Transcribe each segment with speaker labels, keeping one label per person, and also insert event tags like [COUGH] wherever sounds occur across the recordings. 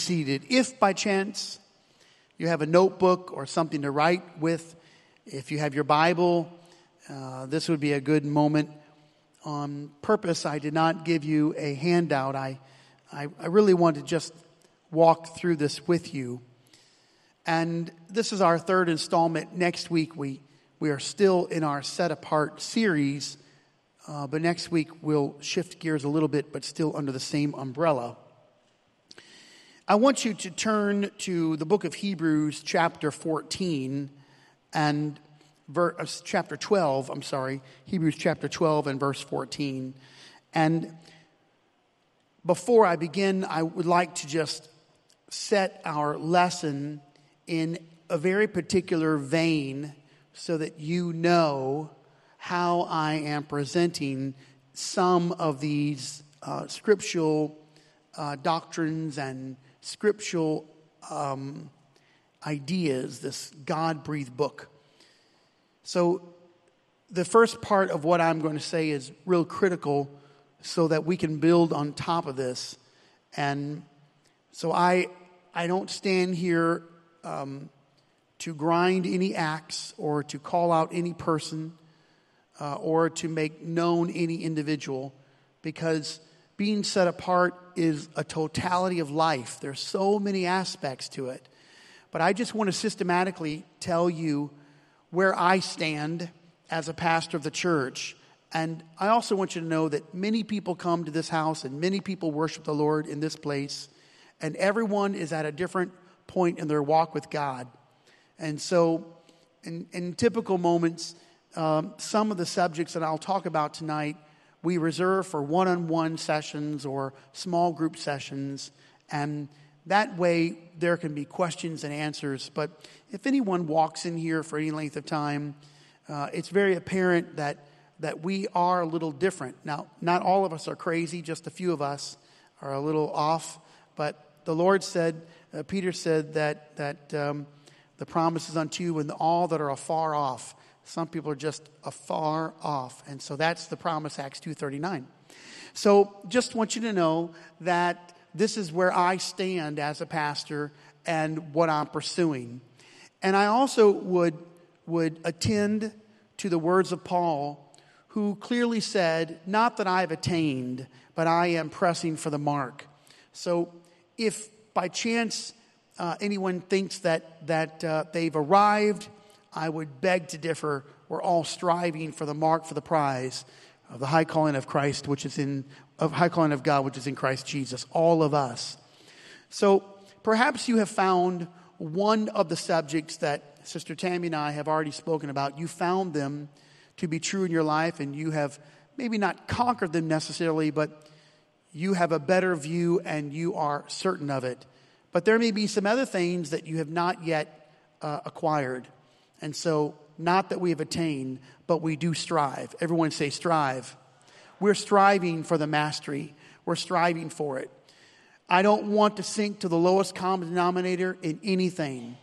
Speaker 1: seated. If by chance you have a notebook or something to write with, if you have your Bible, uh, this would be a good moment. On purpose, I did not give you a handout. I, I, I really want to just walk through this with you. And this is our third installment. Next week, we, we are still in our set apart series, uh, but next week we'll shift gears a little bit, but still under the same umbrella. I want you to turn to the book of Hebrews, chapter 14, and uh, chapter 12, I'm sorry, Hebrews chapter 12 and verse 14. And before I begin, I would like to just set our lesson in a very particular vein so that you know how I am presenting some of these uh, scriptural uh, doctrines and scriptural um, ideas, this God breathed book. So, the first part of what I'm going to say is real critical so that we can build on top of this. And so, I, I don't stand here um, to grind any axe or to call out any person uh, or to make known any individual because being set apart is a totality of life. There's so many aspects to it. But I just want to systematically tell you where I stand as a pastor of the church. And I also want you to know that many people come to this house and many people worship the Lord in this place, and everyone is at a different point in their walk with God. And so, in, in typical moments, um, some of the subjects that I'll talk about tonight we reserve for one on one sessions or small group sessions. And that way, there can be questions and answers. But if anyone walks in here for any length of time, uh, it's very apparent that, that we are a little different. Now, not all of us are crazy, just a few of us are a little off. But the Lord said, uh, Peter said that, that um, the promises unto you and all that are afar off. Some people are just afar off. And so that's the promise, Acts 2.39. So just want you to know that this is where I stand as a pastor and what I'm pursuing. And I also would, would attend to the words of Paul, who clearly said, Not that I have attained, but I am pressing for the mark. So if by chance uh, anyone thinks that, that uh, they've arrived, I would beg to differ. We're all striving for the mark for the prize of the high calling of Christ, which is in, of high calling of God, which is in Christ Jesus. All of us. So perhaps you have found one of the subjects that Sister Tammy and I have already spoken about. You found them to be true in your life, and you have maybe not conquered them necessarily, but you have a better view and you are certain of it. But there may be some other things that you have not yet uh, acquired. And so, not that we have attained, but we do strive. Everyone say, strive. We're striving for the mastery, we're striving for it. I don't want to sink to the lowest common denominator in anything.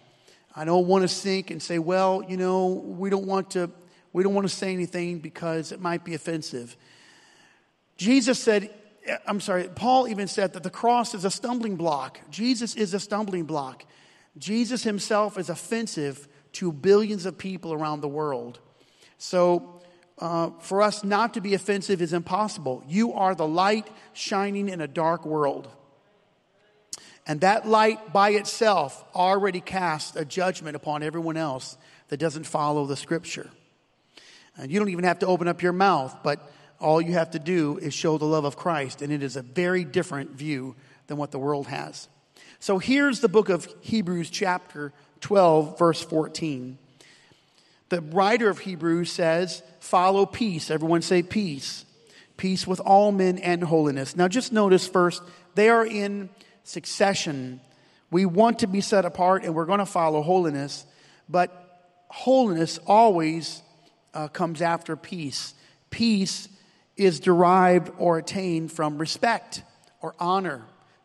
Speaker 1: I don't want to sink and say, well, you know, we don't want to we don't want to say anything because it might be offensive. Jesus said, eh, I'm sorry, Paul even said that the cross is a stumbling block. Jesus is a stumbling block. Jesus himself is offensive to billions of people around the world. So, uh, for us not to be offensive is impossible. You are the light shining in a dark world. And that light by itself already casts a judgment upon everyone else that doesn't follow the scripture. And you don't even have to open up your mouth, but all you have to do is show the love of Christ, and it is a very different view than what the world has. So here's the book of Hebrews, chapter 12, verse 14. The writer of Hebrews says, Follow peace. Everyone say peace. Peace with all men and holiness. Now, just notice first, they are in succession. We want to be set apart and we're going to follow holiness, but holiness always uh, comes after peace. Peace is derived or attained from respect or honor,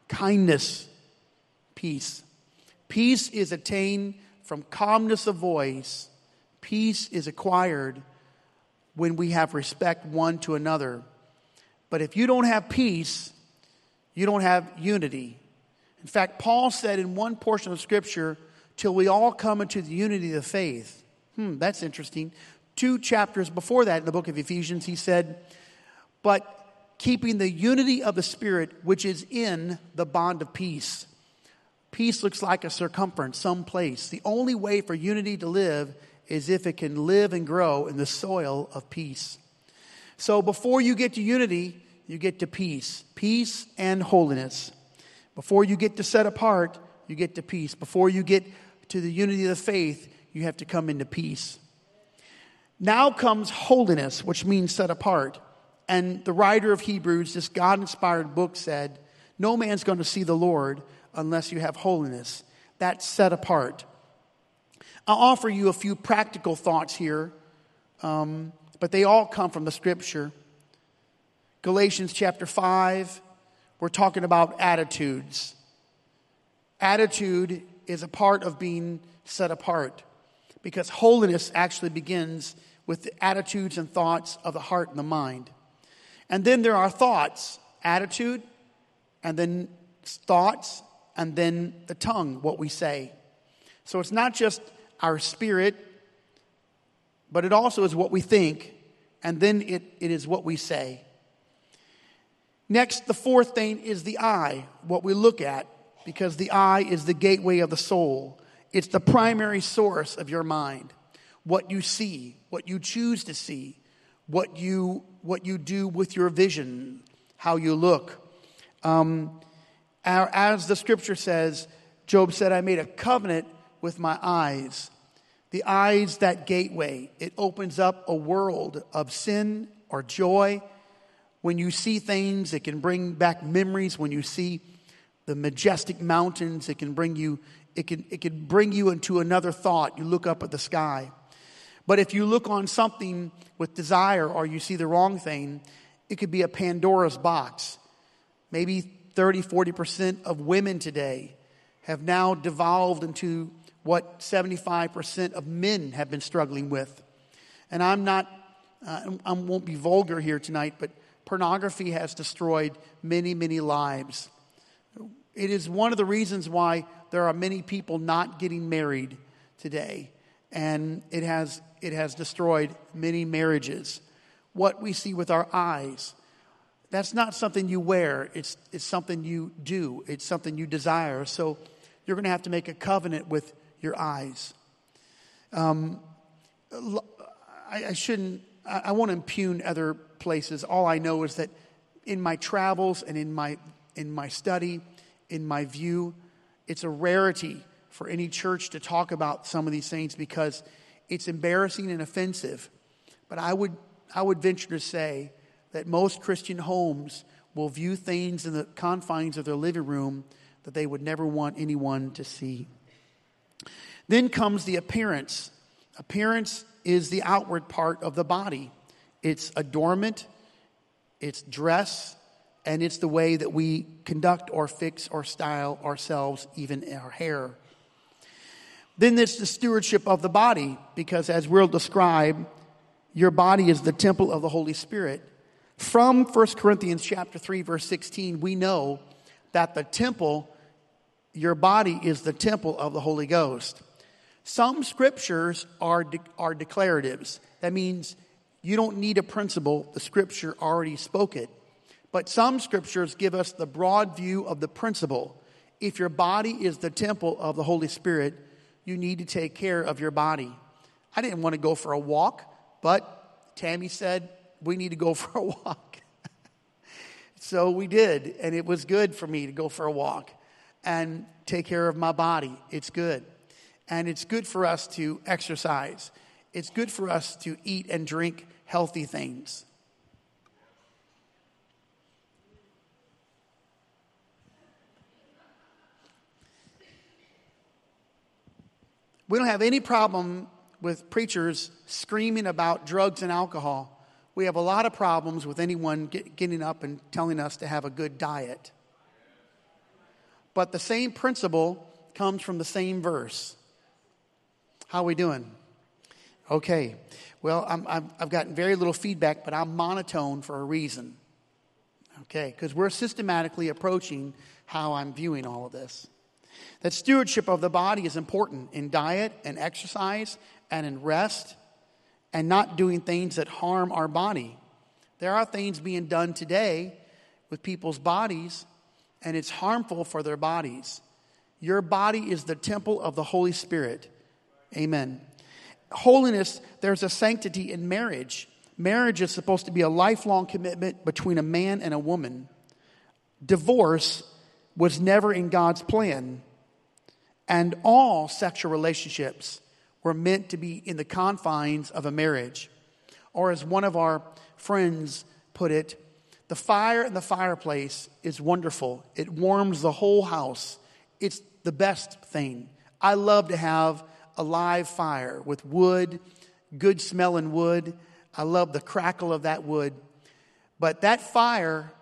Speaker 1: kindness, peace. Peace is attained from calmness of voice. Peace is acquired when we have respect one to another. But if you don't have peace, you don't have unity. In fact, Paul said in one portion of Scripture, till we all come into the unity of the faith. Hmm, that's interesting. Two chapters before that in the book of Ephesians, he said, but keeping the unity of the Spirit, which is in the bond of peace. Peace looks like a circumference, some place. The only way for unity to live is if it can live and grow in the soil of peace. So before you get to unity, you get to peace, peace and holiness. Before you get to set apart, you get to peace. Before you get to the unity of the faith, you have to come into peace. Now comes holiness, which means set apart. And the writer of Hebrews, this God inspired book, said, No man's going to see the Lord unless you have holiness. That's set apart. I'll offer you a few practical thoughts here, um, but they all come from the scripture. Galatians chapter 5, we're talking about attitudes. Attitude is a part of being set apart because holiness actually begins with the attitudes and thoughts of the heart and the mind. And then there are thoughts, attitude, and then thoughts, and then the tongue, what we say. So it's not just our spirit, but it also is what we think, and then it, it is what we say. Next, the fourth thing is the eye, what we look at, because the eye is the gateway of the soul. It's the primary source of your mind. What you see, what you choose to see, what you, what you do with your vision, how you look. Um, as the scripture says, Job said, I made a covenant with my eyes. The eyes, that gateway, it opens up a world of sin or joy. When you see things, it can bring back memories. When you see the majestic mountains, it can bring you, it can, it can bring you into another thought. You look up at the sky. But if you look on something with desire or you see the wrong thing, it could be a Pandora's box. Maybe 30, 40% of women today have now devolved into what 75% of men have been struggling with. And I'm not, uh, I won't be vulgar here tonight, but pornography has destroyed many, many lives. It is one of the reasons why there are many people not getting married today. And it has, it has destroyed many marriages. What we see with our eyes, that's not something you wear, it's, it's something you do, it's something you desire. So you're going to have to make a covenant with your eyes. Um, I, I shouldn't, I, I won't impugn other places. All I know is that in my travels and in my, in my study, in my view, it's a rarity for any church to talk about some of these things because it's embarrassing and offensive. But I would, I would venture to say that most Christian homes will view things in the confines of their living room that they would never want anyone to see. Then comes the appearance. Appearance is the outward part of the body. It's adornment, it's dress, and it's the way that we conduct or fix or style ourselves, even our hair. Then there's the stewardship of the body, because as we'll describe, your body is the temple of the Holy Spirit. From 1 Corinthians chapter 3 verse 16, we know that the temple your body is the temple of the Holy Ghost. Some scriptures are de- are declaratives. That means you don't need a principle, the scripture already spoke it. But some scriptures give us the broad view of the principle. If your body is the temple of the Holy Spirit, you need to take care of your body. I didn't want to go for a walk, but Tammy said, we need to go [LAUGHS] for a walk. so we did, and it was good for me to go for a walk and take care of my body. It's good. And it's good for us to exercise. It's good for us to eat and drink healthy things. We don't have any problem with preachers screaming about drugs and alcohol we have a lot of problems with anyone get, getting up and telling us to have a good diet. But the same principle comes from the same verse. How are we doing? Okay. Well, i have gotten very little feedback, but I'm monotone for a reason. Okay, because we're systematically approaching how I'm viewing all of this. That stewardship of the body is important in diet and exercise and in rest and not doing things that harm our body. There are things being done today with people's bodies, and it's harmful for their bodies. Your body is the temple of the Holy Spirit. Amen. Holiness, there's a sanctity in marriage. Marriage is supposed to be a lifelong commitment between a man and a woman. Divorce was never in God's plan. And all sexual relationships were meant to be in the confines of a marriage. Or, as one of our friends put it, the fire in the fireplace is wonderful. It warms the whole house. It's the best thing. I love to have a live fire with wood, good smelling wood. I love the crackle of that wood. But that fire,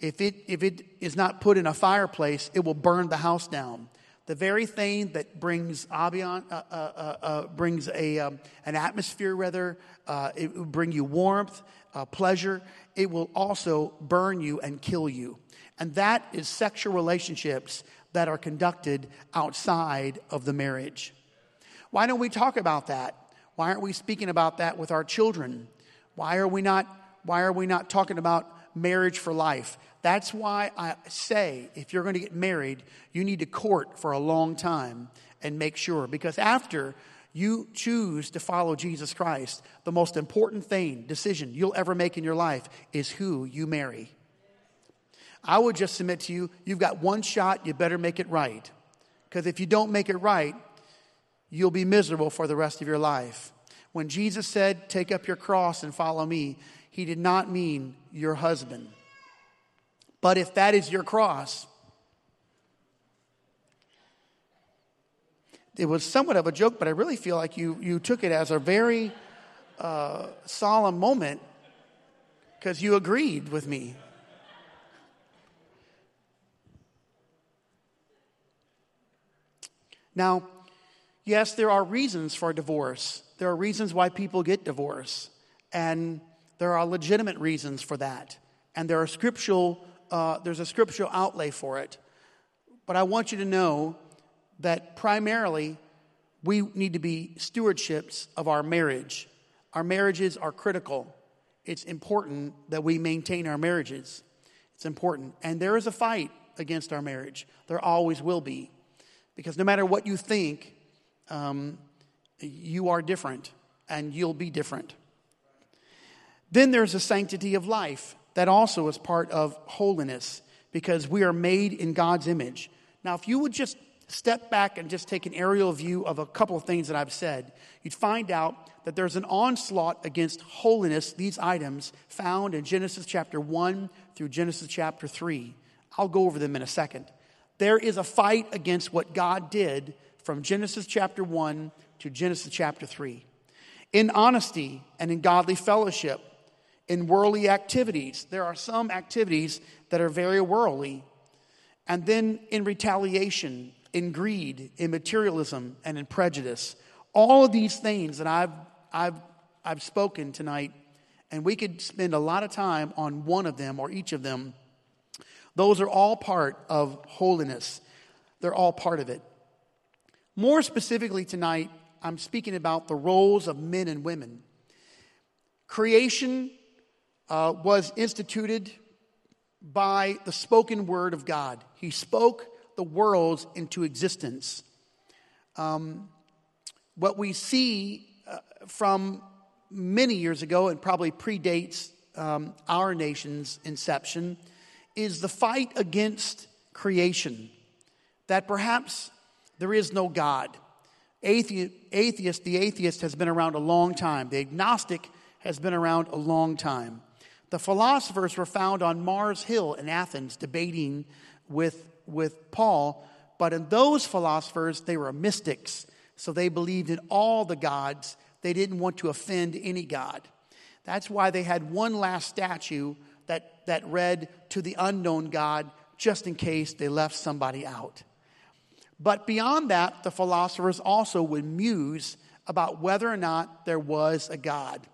Speaker 1: if it, if it is not put in a fireplace, it will burn the house down. The very thing that brings ambiance, uh, uh, uh, uh, brings a, um, an atmosphere, rather, uh, it will bring you warmth, uh, pleasure. It will also burn you and kill you. And that is sexual relationships that are conducted outside of the marriage. Why don't we talk about that? Why aren't we speaking about that with our children? Why are we not, why are we not talking about marriage for life? That's why I say if you're going to get married, you need to court for a long time and make sure. Because after you choose to follow Jesus Christ, the most important thing, decision you'll ever make in your life is who you marry. I would just submit to you, you've got one shot, you better make it right. Because if you don't make it right, you'll be miserable for the rest of your life. When Jesus said, Take up your cross and follow me, he did not mean your husband. But if that is your cross, it was somewhat of a joke, but I really feel like you, you took it as a very uh, solemn moment because you agreed with me. Now, yes, there are reasons for divorce. There are reasons why people get divorced. And there are legitimate reasons for that. And there are scriptural, uh, there's a scriptural outlay for it. But I want you to know that primarily we need to be stewardships of our marriage. Our marriages are critical. It's important that we maintain our marriages. It's important. And there is a fight against our marriage. There always will be. Because no matter what you think, um, you are different and you'll be different. Then there's a sanctity of life that also is part of holiness because we are made in God's image. Now, if you would just step back and just take an aerial view of a couple of things that I've said, you'd find out that there's an onslaught against holiness, these items found in Genesis chapter 1 through Genesis chapter 3. I'll go over them in a second. There is a fight against what God did from Genesis chapter 1 to Genesis chapter 3. In honesty and in godly fellowship, in worldly activities, there are some activities that are very worldly. And then in retaliation, in greed, in materialism, and in prejudice. All of these things that I've, I've, I've spoken tonight, and we could spend a lot of time on one of them or each of them those are all part of holiness. They're all part of it. More specifically, tonight, I'm speaking about the roles of men and women. Creation uh, was instituted by the spoken word of God, He spoke the worlds into existence. Um, what we see uh, from many years ago and probably predates um, our nation's inception is the fight against creation, that perhaps there is no God. atheist, the atheist has been around a long time. The agnostic has been around a long time. The philosophers were found on Mars Hill in Athens debating with, with Paul, but in those philosophers, they were mystics. So they believed in all the gods. They didn't want to offend any god. That's why they had one last statue that, that read to the unknown God just in case they left somebody out. But beyond that, the philosophers also would muse about whether or not there was a God.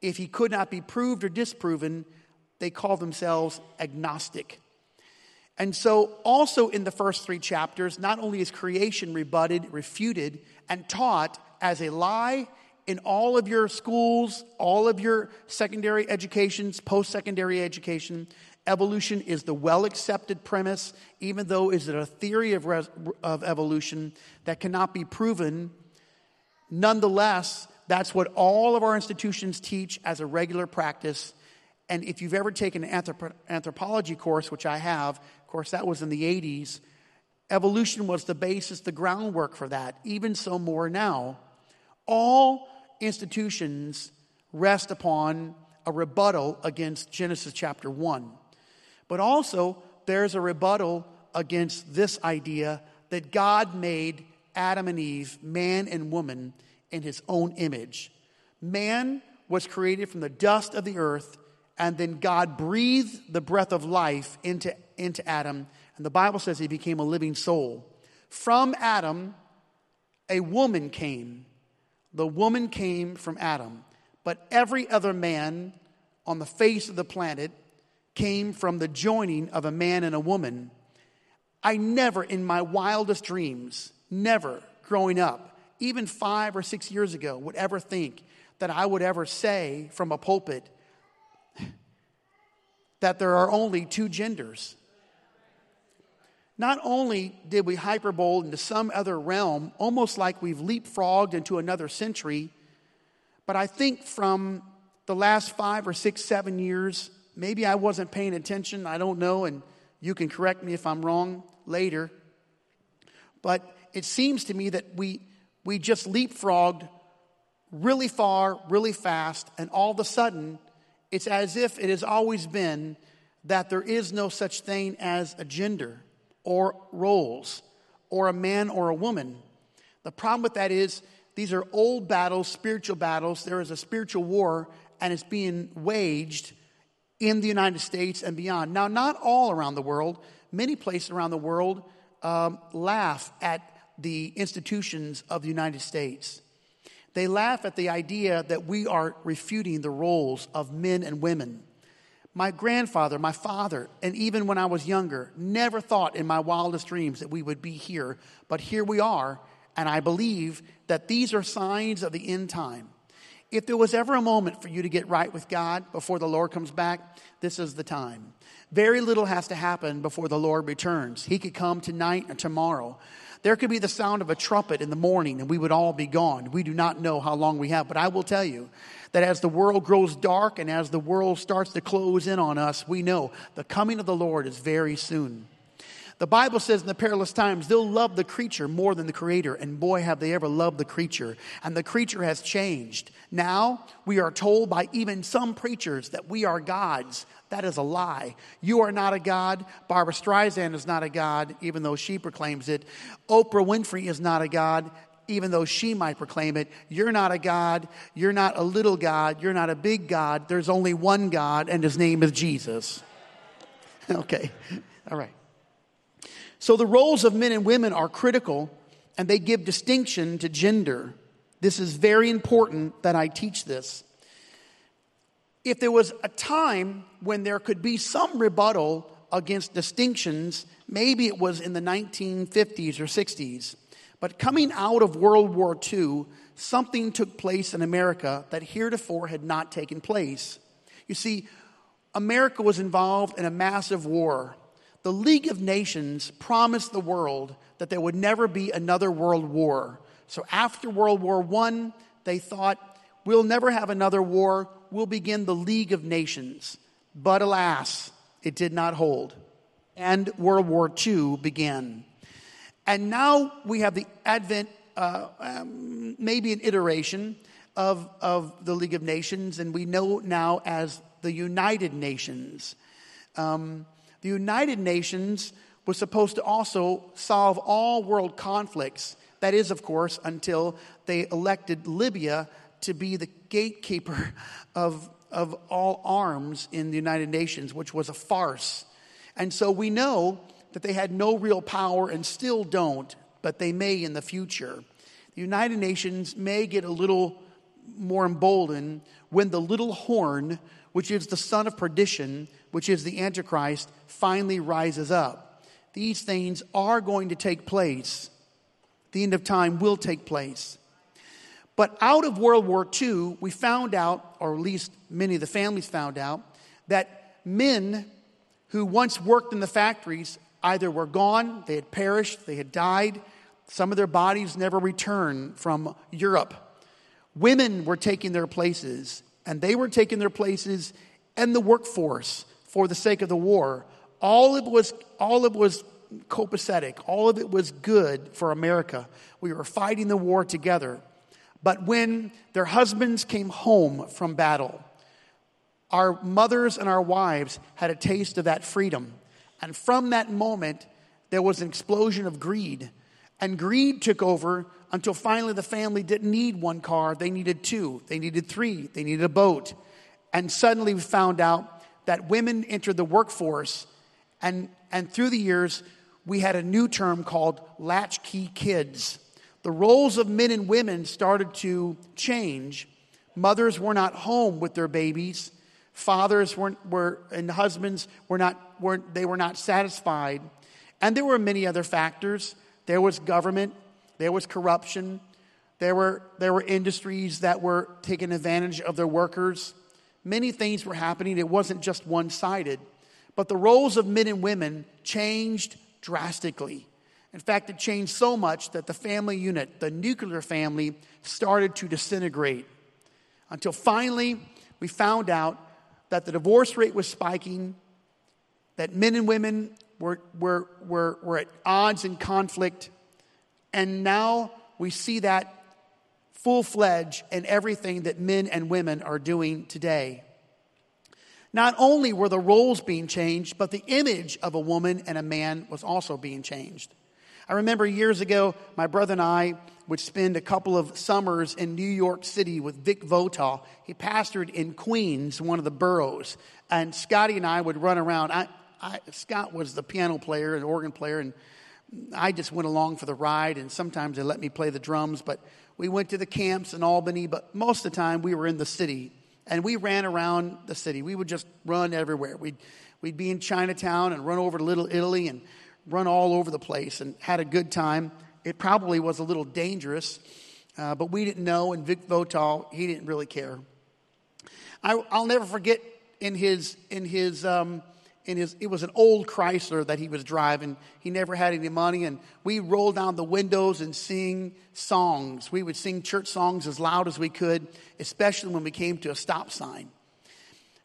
Speaker 1: If he could not be proved or disproven, they call themselves agnostic. And so, also in the first three chapters, not only is creation rebutted, refuted, and taught as a lie in all of your schools, all of your secondary educations, post secondary education, evolution is the well accepted premise, even though is it a theory of, res- of evolution that cannot be proven. Nonetheless, that's what all of our institutions teach as a regular practice. And if you've ever taken an anthrop- anthropology course, which I have, of course, that was in the 80s. Evolution was the basis, the groundwork for that, even so more now. All institutions rest upon a rebuttal against Genesis chapter 1. But also, there's a rebuttal against this idea that God made Adam and Eve, man and woman, in his own image. Man was created from the dust of the earth, and then God breathed the breath of life into into Adam, and the Bible says he became a living soul. From Adam, a woman came. The woman came from Adam. But every other man on the face of the planet came from the joining of a man and a woman. I never, in my wildest dreams, never growing up, even five or six years ago, would ever think that I would ever say from a pulpit that there are only two genders. Not only did we hyperbole into some other realm, almost like we've leapfrogged into another century, but I think from the last five or six, seven years, maybe I wasn't paying attention, I don't know, and you can correct me if I'm wrong later. But it seems to me that we, we just leapfrogged really far, really fast, and all of a sudden, it's as if it has always been that there is no such thing as a gender or roles or a man or a woman. The problem with that is these are old battles, spiritual battles. There is a spiritual war and it's being waged in the United States and beyond. Now, not all around the world, many places around the world um, laugh at the institutions of the United States. They laugh at the idea that we are refuting the roles of men and women. My grandfather, my father, and even when I was younger, never thought in my wildest dreams that we would be here. But here we are, and I believe that these are signs of the end time. If there was ever a moment for you to get right with God before the Lord comes back, this is the time. Very little has to happen before the Lord returns. He could come tonight or tomorrow. There could be the sound of a trumpet in the morning and we would all be gone. We do not know how long we have, but I will tell you that as the world grows dark and as the world starts to close in on us, we know the coming of the Lord is very soon. The Bible says in the perilous times, they'll love the creature more than the creator. And boy, have they ever loved the creature. And the creature has changed. Now, we are told by even some preachers that we are gods. That is a lie. You are not a God. Barbra Streisand is not a God, even though she proclaims it. Oprah Winfrey is not a God even though she might proclaim it. You're not a God. You're not a little God. You're not a big God. There's only one God, and his name is Jesus. [LAUGHS] Okay, all right. So the roles of men and women are critical, and they give distinction to gender. This is very important that I teach this. If there was a time when there could be some rebuttal against distinctions, maybe it was in the 1950s or 60s. But coming out of World War II, something took place in America that heretofore had not taken place. You see, America was involved in a massive war. The League of Nations promised the world that there would never be another world war. So after World War I, they thought, we'll never have another war. We'll begin the League of Nations. But alas, it did not hold. And World War II began. And now we have the advent, uh, um, maybe an iteration of, of the League of Nations, and we know now as the United Nations. Um, the United Nations was supposed to also solve all world conflicts. That is, of course, until they elected Libya to be the gatekeeper [LAUGHS] of, of all arms in the United Nations, which was a farce. And so we know that they had no real power and still don't, but they may in the future. The United Nations may get a little more emboldened when the little horn, which is the son of perdition, which is the Antichrist, finally rises up. These things are going to take place. The end of time will take place. But out of World War II, we found out, or at least many of the families found out, that men who once worked in the factories either were gone, they had perished, they had died, some of their bodies never returned from Europe. Women were taking their places, and they were taking their places in the workforce for the sake of the war. All of it was, all of it was copacetic. All of it was good for America. We were fighting the war together. But when their husbands came home from battle, our mothers and our wives had a taste of that freedom. And from that moment, there was an explosion of greed. And greed took over until finally the family didn't need one car, they needed two, they needed three, they needed a boat. And suddenly we found out that women entered the workforce, and, and through the years, we had a new term called latchkey kids. The roles of men and women started to change. Mothers were not home with their babies. Fathers weren't, were, and husbands were not, were, they were not satisfied. And there were many other factors. There was government, there was corruption, there were, there were industries that were taking advantage of their workers. Many things were happening. It wasn't just one sided. But the roles of men and women changed drastically. In fact, it changed so much that the family unit, the nuclear family, started to disintegrate. Until finally, we found out that the divorce rate was spiking, that men and women were, were, were, were at odds and conflict. And now we see that full fledged in everything that men and women are doing today. Not only were the roles being changed, but the image of a woman and a man was also being changed. I remember years ago, my brother and I would spend a couple of summers in New York City with Vic Votaw. He pastored in Queens, one of the boroughs. And Scotty and I would run around. I, I, Scott was the piano player and organ player, and I just went along for the ride, and sometimes they let me play the drums. But we went to the camps in Albany, but most of the time we were in the city, and we ran around the city. We would just run everywhere. We'd, we'd be in Chinatown and run over to Little Italy and run all over the place and had a good time. It probably was a little dangerous, uh, but we didn't know, and Vic Votaw, he didn't really care. I, will never forget in his, in his, um, his, it was an old Chrysler that he was driving. He never had any money, and we rolled down the windows and sing songs. We would sing church songs as loud as we could, especially when we came to a stop sign.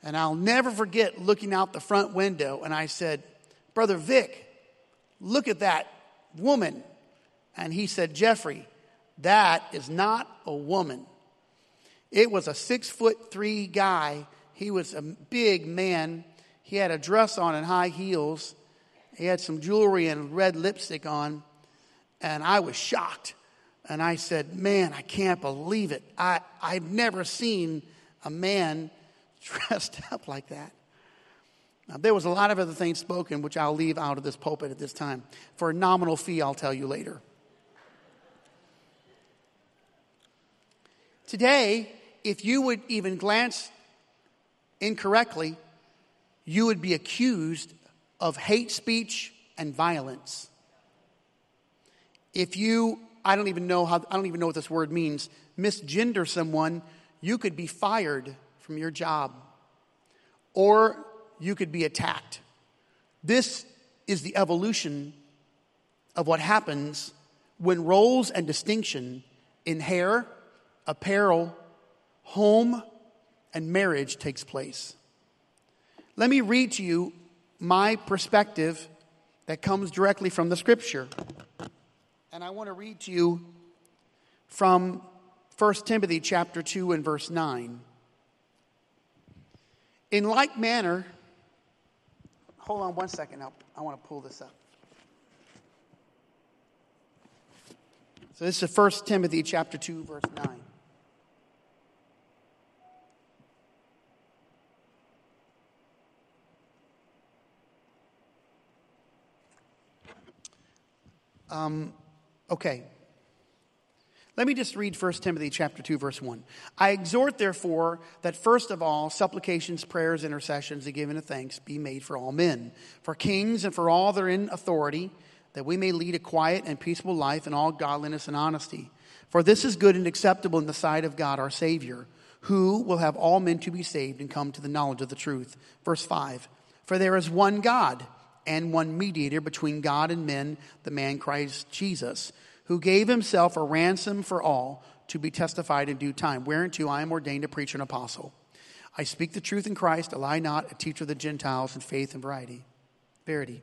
Speaker 1: And I'll never forget looking out the front window, and I said, Brother Vic, look at that woman. And he said, Jeffrey, that is not a woman. It was a six foot three guy. He was a big man he had a dress on and high heels. He had some jewelry and red lipstick on. And I was shocked. And I said, Man, I can't believe it. I, I've never seen a man [LAUGHS] dressed up like that. Now, there was a lot of other things spoken, which I'll leave out of this pulpit at this time. For a nominal fee, I'll tell you later. Today, if you would even glance incorrectly you would be accused of hate speech and violence. If you, I don't even know how, I don't even know what this word means, misgender someone, you could be fired from your job or you could be attacked. This is the evolution of what happens when roles and distinction in hair, apparel, home, and marriage takes place. Let me read to you my perspective that comes directly from the scripture. And I want to read to you from 1 Timothy chapter 2 and verse 9. In like manner, hold on one second. I'll, I want to pull this up. So this is 1 Timothy chapter 2 verse 9. Um, okay. Let me just read 1 Timothy chapter 2 verse 1. I exhort therefore that first of all supplications, prayers, intercessions and giving of thanks be made for all men, for kings and for all that are in authority, that we may lead a quiet and peaceable life in all godliness and honesty. For this is good and acceptable in the sight of God our Savior, who will have all men to be saved and come to the knowledge of the truth. Verse 5. For there is one God and one mediator between God and men, the man Christ Jesus who gave himself a ransom for all to be testified in due time, whereunto I am ordained to preach an apostle. I speak the truth in Christ, I lie not, a teacher of the Gentiles in faith and variety, verity.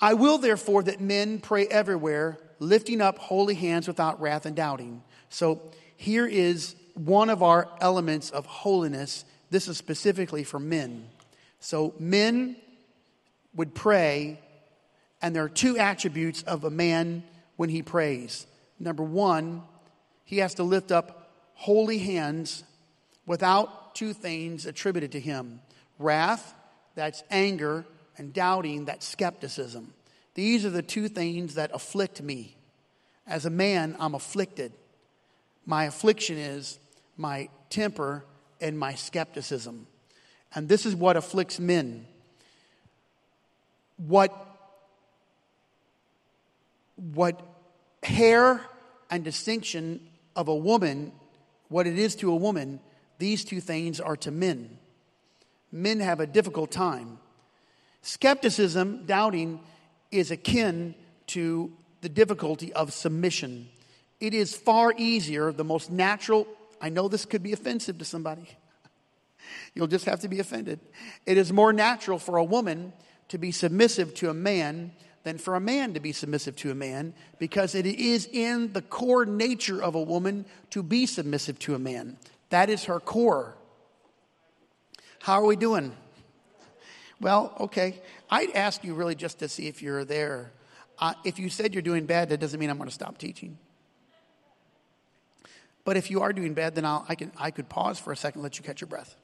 Speaker 1: I will therefore that men pray everywhere, lifting up holy hands without wrath and doubting. So here is one of our elements of holiness. This is specifically for men. So men would pray, and there are two attributes of a man when he prays. Number one, he has to lift up holy hands without two things attributed to him wrath, that's anger, and doubting, that's skepticism. These are the two things that afflict me. As a man, I'm afflicted. My affliction is my temper and my skepticism. And this is what afflicts men. What, what hair and distinction of a woman, what it is to a woman, these two things are to men. Men have a difficult time. Skepticism, doubting, is akin to the difficulty of submission. It is far easier, the most natural. I know this could be offensive to somebody. [LAUGHS] You'll just have to be offended. It is more natural for a woman to be submissive to a man than for a man to be submissive to a man because it is in the core nature of a woman to be submissive to a man. That is her core. How are we doing? Well, okay. I'd ask you really just to see if you're there. Uh, if you said you're doing bad, that doesn't mean I'm going to stop teaching. But if you are doing bad, then I'll, I, can, I could pause for a second, let you catch your breath.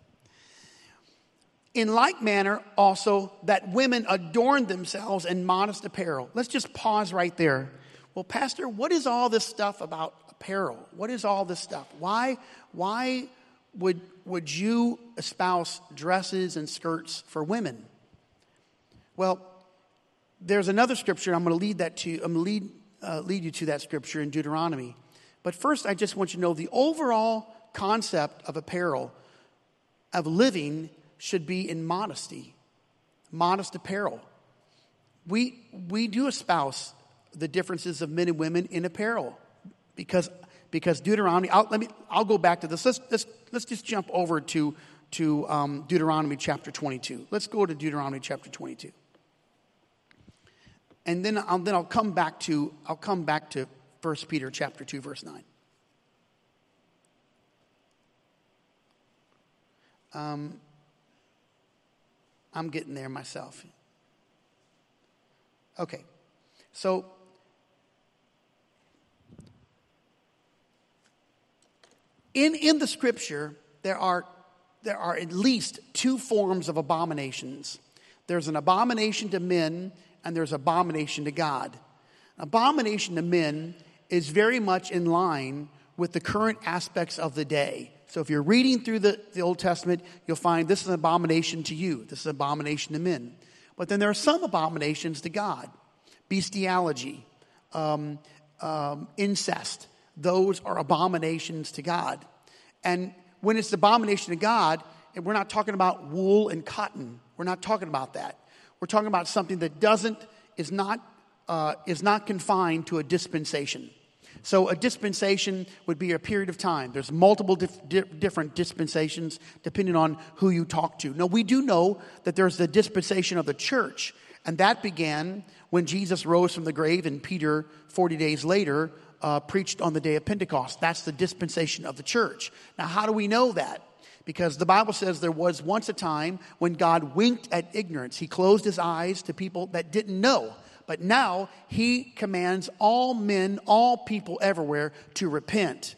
Speaker 1: In like manner, also, that women adorn themselves in modest apparel. Let's just pause right there. Well, Pastor, what is all this stuff about apparel? What is all this stuff? Why, why would, would you espouse dresses and skirts for women? Well, there's another scripture. I'm going to lead that to. I'm going to lead, uh, lead you to that scripture in Deuteronomy. But first, I just want you to know the overall concept of apparel, of living, should be in modesty, modest apparel. We, we do espouse the differences of men and women in apparel because, because Deuteronomy, I'll, let me, I'll go back to this. Let's, let's, let's just jump over to, to um, Deuteronomy chapter 22. Let's go to Deuteronomy chapter 22. And then I'll, then I'll come back to, I'll come back to 1 Peter chapter 2 verse 9. Um, I'm getting there myself. Okay, so in, in the scripture, there are, there are at least two forms of abominations there's an abomination to men, and there's abomination to God. Abomination to men is very much in line with the current aspects of the day. So if you're reading through the, the Old Testament, you'll find this is an abomination to you, this is an abomination to men. But then there are some abominations to God bestiality, um, um, incest. Those are abominations to God. And when it's abomination to God, and we're not talking about wool and cotton. We're not talking about that. We're talking about something that doesn't, is not, uh, is not confined to a dispensation. So a dispensation would be a period of time. There's multiple dif- di- different dispensations depending on who you talk to. Now, we do know that there's the dispensation of the church, and that began when Jesus rose from the grave and Peter, 40 days later, uh, preached on the day of Pentecost. That's the dispensation of the church. Now, how do we know that? Because the Bible says there was once a time when God winked at ignorance. He closed his eyes to people that didn't know. But now he commands all men, all people everywhere to repent.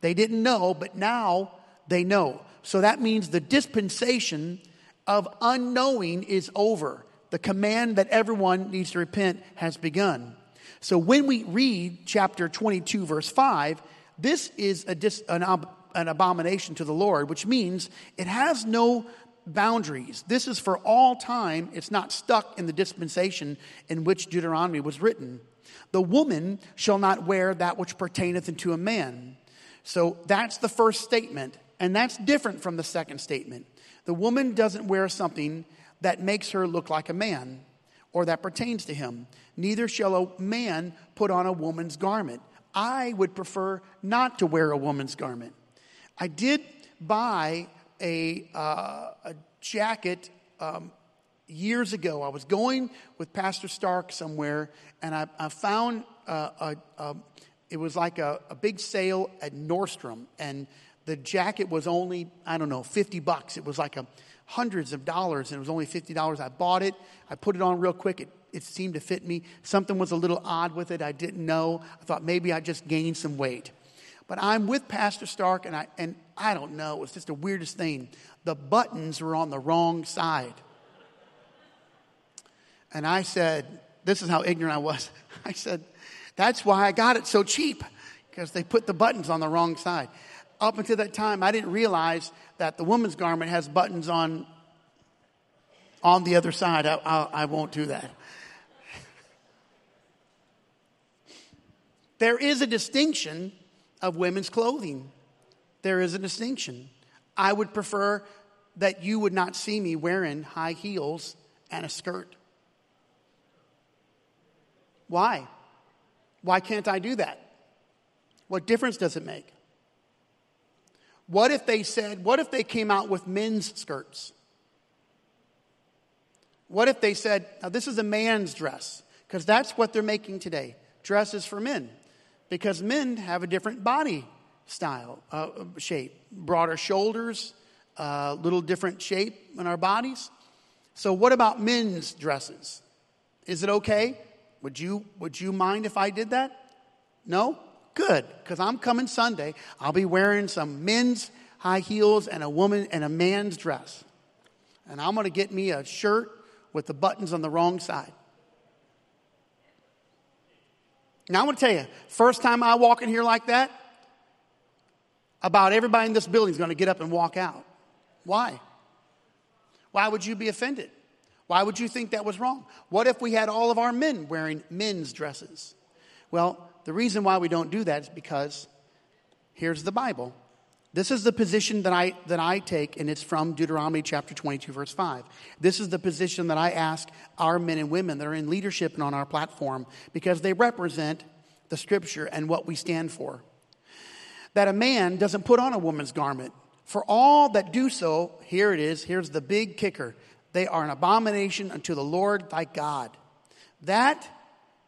Speaker 1: They didn't know, but now they know. So that means the dispensation of unknowing is over. The command that everyone needs to repent has begun. So when we read chapter 22, verse 5, this is a dis, an, an abomination to the Lord, which means it has no boundaries. This is for all time. It's not stuck in the dispensation in which Deuteronomy was written. The woman shall not wear that which pertaineth unto a man. So that's the first statement, and that's different from the second statement. The woman doesn't wear something that makes her look like a man or that pertains to him. Neither shall a man put on a woman's garment. I would prefer not to wear a woman's garment. I did buy a, uh, a jacket um, years ago. I was going with Pastor Stark somewhere, and I, I found uh, a, a, it was like a, a big sale at Nordstrom, and the jacket was only I don't know fifty bucks. It was like a hundreds of dollars, and it was only fifty dollars. I bought it. I put it on real quick. It, it seemed to fit me. Something was a little odd with it. I didn't know. I thought maybe I just gained some weight. But I'm with Pastor Stark, and I and I don't know. It was just the weirdest thing. The buttons were on the wrong side. And I said, This is how ignorant I was. [LAUGHS] I said, That's why I got it so cheap, because they put the buttons on the wrong side. Up until that time, I didn't realize that the woman's garment has buttons on, on the other side. I, I, I won't do that. [LAUGHS] There is a distinction of women's clothing. There is a distinction. I would prefer that you would not see me wearing high heels and a skirt. Why? Why can't I do that? What difference does it make? What if they said, what if they came out with men's skirts? What if they said, now this is a man's dress? Because that's what they're making today dresses for men. Because men have a different body style, uh, shape, broader shoulders, a uh, little different shape in our bodies. So, what about men's dresses? Is it okay? Would you, would you mind if I did that? No? Good, because I'm coming Sunday. I'll be wearing some men's high heels and a woman and a man's dress. And I'm going to get me a shirt with the buttons on the wrong side. Now, I'm going to tell you, first time I walk in here like that, about everybody in this building is going to get up and walk out. Why? Why would you be offended? Why would you think that was wrong? What if we had all of our men wearing men's dresses? Well, the reason why we don't do that is because here's the Bible. This is the position that I, that I take, and it's from Deuteronomy chapter 22, verse 5. This is the position that I ask our men and women that are in leadership and on our platform because they represent the scripture and what we stand for. That a man doesn't put on a woman's garment. For all that do so, here it is, here's the big kicker they are an abomination unto the Lord thy God. That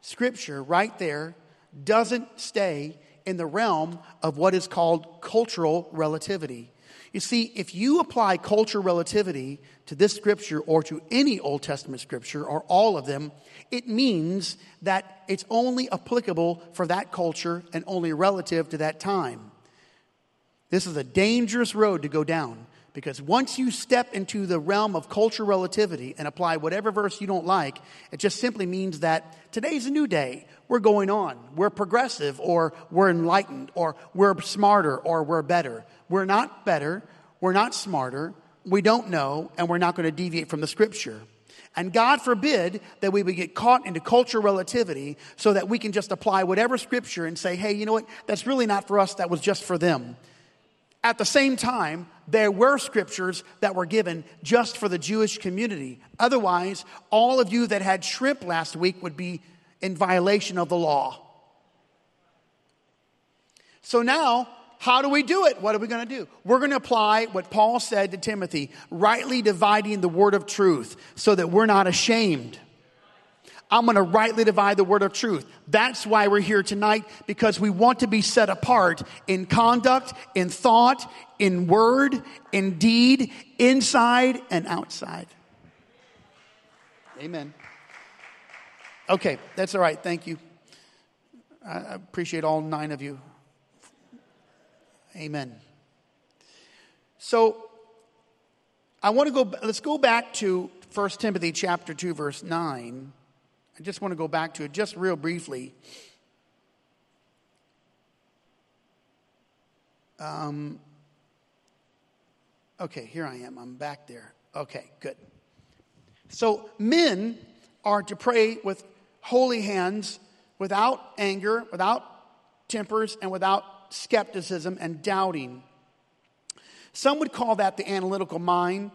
Speaker 1: scripture right there doesn't stay in the realm of what is called cultural relativity. You see, if you apply cultural relativity to this scripture or to any Old Testament scripture or all of them, it means that it's only applicable for that culture and only relative to that time. This is a dangerous road to go down because once you step into the realm of cultural relativity and apply whatever verse you don't like, it just simply means that today's a new day. We're going on. We're progressive or we're enlightened or we're smarter or we're better. We're not better. We're not smarter. We don't know and we're not going to deviate from the scripture. And God forbid that we would get caught into cultural relativity so that we can just apply whatever scripture and say, hey, you know what? That's really not for us. That was just for them. At the same time, there were scriptures that were given just for the Jewish community. Otherwise, all of you that had shrimp last week would be in violation of the law. So now, how do we do it? What are we going to do? We're going to apply what Paul said to Timothy, rightly dividing the word of truth so that we're not ashamed. I'm going to rightly divide the word of truth. That's why we're here tonight because we want to be set apart in conduct, in thought, in word, in deed, inside and outside. Amen. Okay, that's all right. Thank you. I appreciate all nine of you. Amen. So I want to go, let's go back to 1 Timothy chapter 2, verse 9. I just want to go back to it just real briefly. Um, okay, here I am. I'm back there. Okay, good. So, men are to pray with holy hands, without anger, without tempers, and without skepticism and doubting. Some would call that the analytical mind,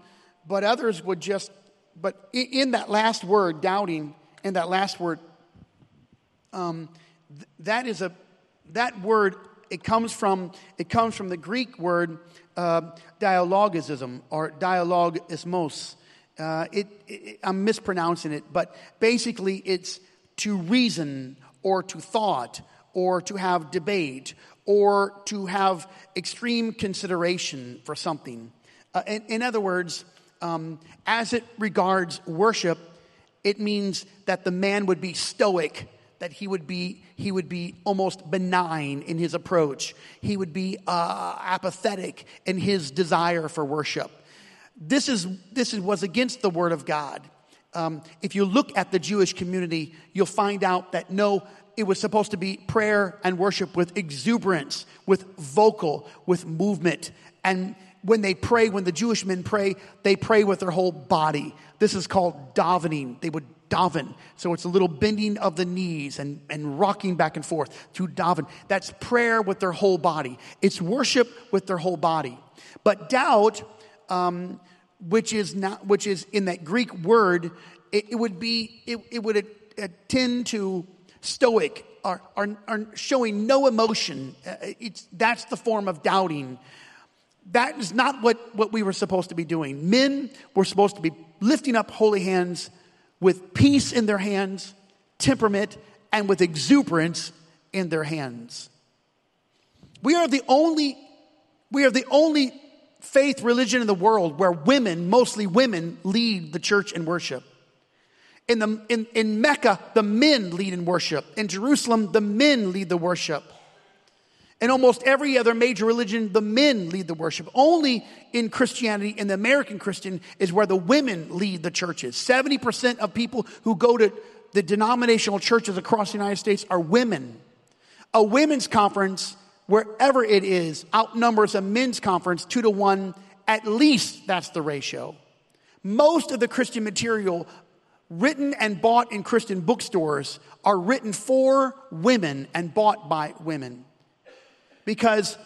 Speaker 1: but others would just, but in that last word, doubting, in that last word, um, that is a, that word, it comes from, it comes from the Greek word uh, dialogism or dialogismos. Uh, it, it, I'm mispronouncing it, but basically it's to reason or to thought or to have debate or to have extreme consideration for something. Uh, in, in, other words, um, as it regards worship, it means that the man would be stoic, that he would be, he would be almost benign in his approach. He would be uh, apathetic in his desire for worship. This, is, this is, was against the word of God. Um, if you look at the Jewish community, you'll find out that no, it was supposed to be prayer and worship with exuberance, with vocal, with movement. And when they pray, when the Jewish men pray, they pray with their whole body. This is called davening. They would daven. So it's a little bending of the knees and, and rocking back and forth to daven. That's prayer with their whole body. It's worship with their whole body. But doubt, um, which is not, which is in that Greek word, it, it would be, it, it would tend to stoic are, are, or showing no emotion. Uh, it's, that's the form of doubting. That is not what, what we were supposed to be doing. Men were supposed to be lifting up holy hands with peace in their hands, temperament, and with exuberance in their hands. We are the only, we are the only faith religion in the world where women, mostly women, lead the church in worship. In, the, in, in Mecca, the men lead in worship. In Jerusalem, the men lead the worship. In almost every other major religion, the men lead the worship. Only in Christianity, in the American Christian, is where the women lead the churches. 70% of people who go to the denominational churches across the United States are women. A women's conference, wherever it is, outnumbers a men's conference two to one. At least that's the ratio. Most of the Christian material written and bought in Christian bookstores are written for women and bought by women. Because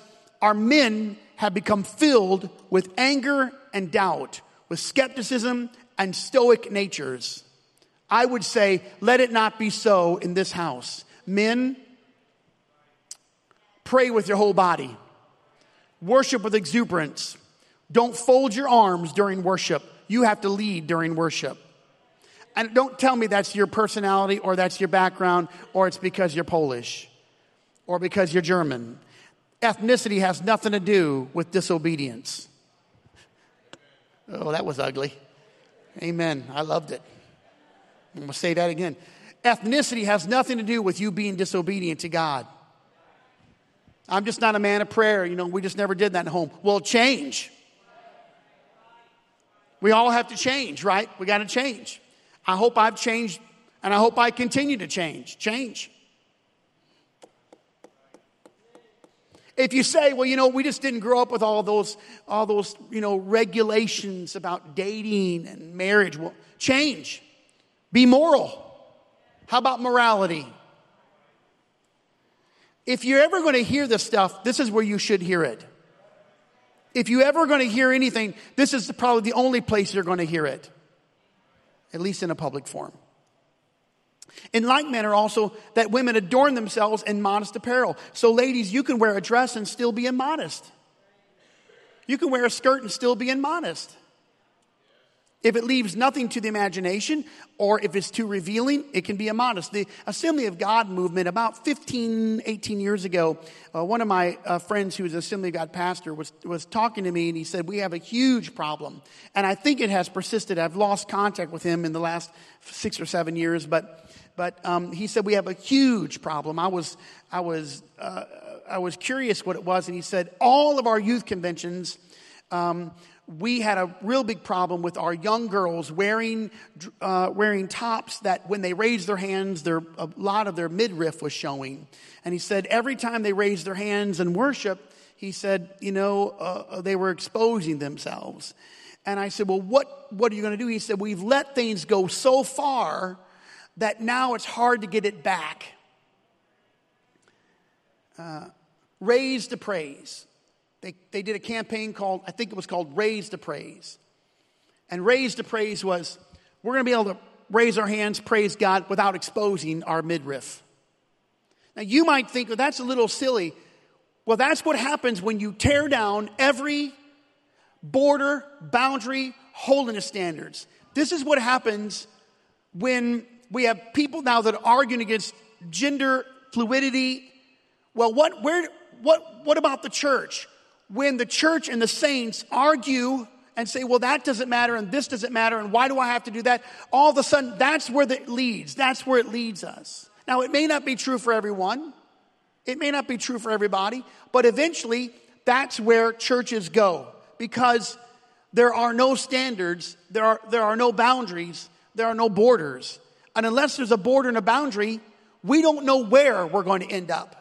Speaker 1: our men have become filled with anger and doubt, with skepticism and stoic natures. I would say, let it not be so in this house. Men, pray with your whole body, worship with exuberance. Don't fold your arms during worship. You have to lead during worship. And don't tell me that's your personality or that's your background or it's because you're Polish or because you're German. Ethnicity has nothing to do with disobedience. Oh, that was ugly. Amen. I loved it. I'm going to say that again. Ethnicity has nothing to do with you being disobedient to God. I'm just not a man of prayer. You know, we just never did that at home. Well, change. We all have to change, right? We got to change. I hope I've changed and I hope I continue to change. Change. If you say, well, you know, we just didn't grow up with all those, all those, you know, regulations about dating and marriage, well, change. Be moral. How about morality? If you're ever going to hear this stuff, this is where you should hear it. If you're ever going to hear anything, this is probably the only place you're going to hear it at least in a public forum. In like manner, also, that women adorn themselves in modest apparel. So, ladies, you can wear a dress and still be immodest. You can wear a skirt and still be immodest. If it leaves nothing to the imagination or if it's too revealing, it can be immodest. The Assembly of God movement, about 15, 18 years ago, uh, one of my uh, friends who was Assembly of God pastor was, was talking to me and he said, We have a huge problem. And I think it has persisted. I've lost contact with him in the last six or seven years, but, but um, he said, We have a huge problem. I was, I, was, uh, I was curious what it was, and he said, All of our youth conventions um, we had a real big problem with our young girls wearing uh, wearing tops that when they raised their hands, their a lot of their midriff was showing. And he said every time they raised their hands in worship, he said, you know, uh, they were exposing themselves. And I said, well, what what are you going to do? He said, we've let things go so far that now it's hard to get it back. Uh, raise to praise. They, they did a campaign called, I think it was called Raise to Praise. And Raise to Praise was, we're going to be able to raise our hands, praise God, without exposing our midriff. Now, you might think, well, that's a little silly. Well, that's what happens when you tear down every border, boundary, holiness standards. This is what happens when we have people now that are arguing against gender fluidity. Well, what, where, what, what about the church? when the church and the saints argue and say, well, that doesn't matter and this doesn't matter and why do I have to do that? All of a sudden, that's where it leads. That's where it leads us. Now, it may not be true for everyone. It may not be true for everybody, but eventually that's where churches go because there are no standards, there are, there are no boundaries, there are no borders. And unless there's a border and a boundary, we don't know where we're going to end up.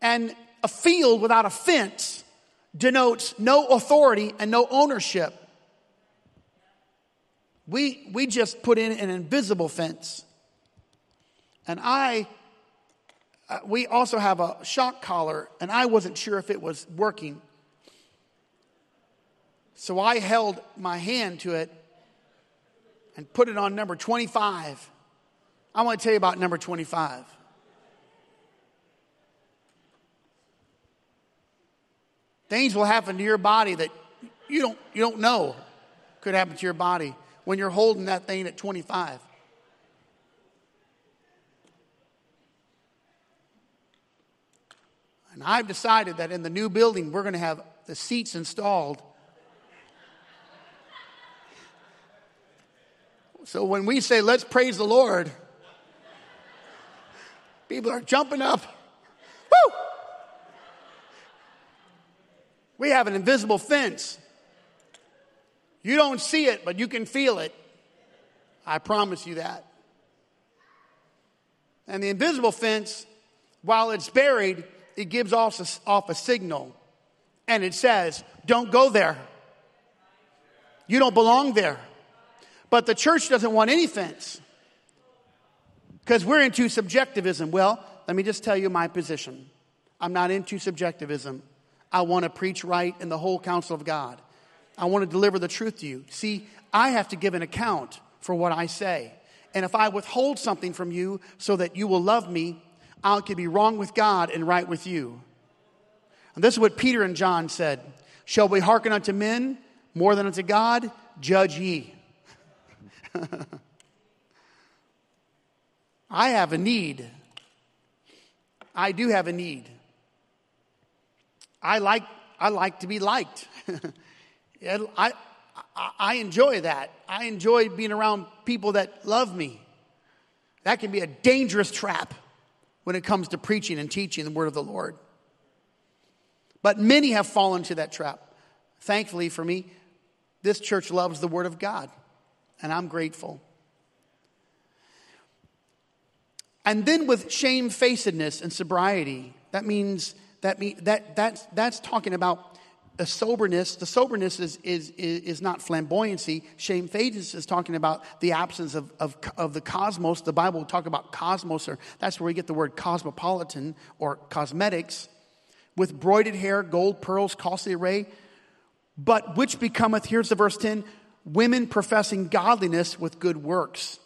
Speaker 1: And a field without a fence denotes no authority and no ownership. We, we just put in an invisible fence. And I, uh, we also have a shock collar, and I wasn't sure if it was working. So I held my hand to it and put it on number 25. I want to tell you about number 25. Things will happen to your body that you don't, you don't know could happen to your body when you're holding that thing at 25. And I've decided that in the new building, we're going to have the seats installed. So when we say, let's praise the Lord, people are jumping up. Woo! We have an invisible fence. You don't see it, but you can feel it. I promise you that. And the invisible fence, while it's buried, it gives off a, off a signal. And it says, don't go there. You don't belong there. But the church doesn't want any fence because we're into subjectivism. Well, let me just tell you my position. I'm not into subjectivism. I want to preach right in the whole counsel of God. I want to deliver the truth to you. See, I have to give an account for what I say. And if I withhold something from you so that you will love me, I could be wrong with God and right with you. And this is what Peter and John said Shall we hearken unto men more than unto God? Judge ye. [LAUGHS] I have a need. I do have a need. I like, I like to be liked. [LAUGHS] I, I enjoy that. I enjoy being around people that love me. That can be a dangerous trap when it comes to preaching and teaching the word of the Lord. But many have fallen to that trap. Thankfully for me, this church loves the word of God, and I'm grateful. And then with shamefacedness and sobriety, that means that, mean, that that's, that's talking about a soberness. The soberness is, is, is not flamboyancy. Shamefacedness is talking about the absence of, of, of the cosmos. The Bible will talk about cosmos, or that's where we get the word cosmopolitan or cosmetics, with broided hair, gold, pearls, costly array. But which becometh, here's the verse 10, women professing godliness with good works.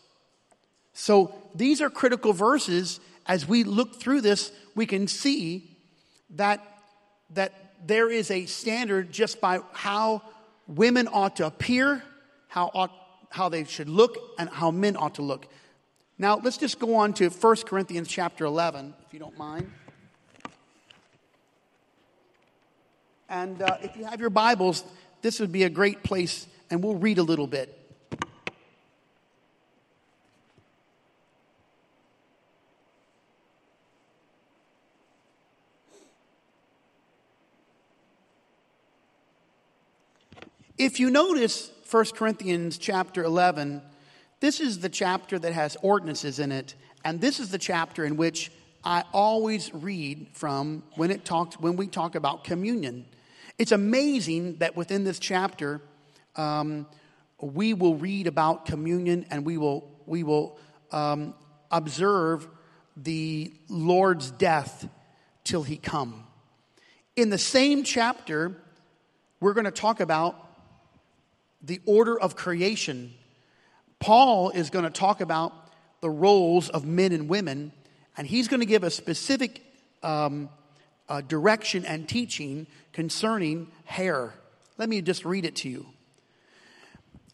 Speaker 1: So these are critical verses. As we look through this, we can see that, that there is a standard just by how women ought to appear, how, ought, how they should look, and how men ought to look. Now, let's just go on to 1 Corinthians chapter 11, if you don't mind. And uh, if you have your Bibles, this would be a great place, and we'll read a little bit. If you notice 1 Corinthians chapter 11, this is the chapter that has ordinances in it, and this is the chapter in which I always read from when it talks when we talk about communion. It's amazing that within this chapter, um, we will read about communion and we will we will um, observe the Lord's death till He come. In the same chapter, we're going to talk about the order of creation. Paul is going to talk about the roles of men and women and he's going to give a specific um, uh, direction and teaching concerning hair. Let me just read it to you.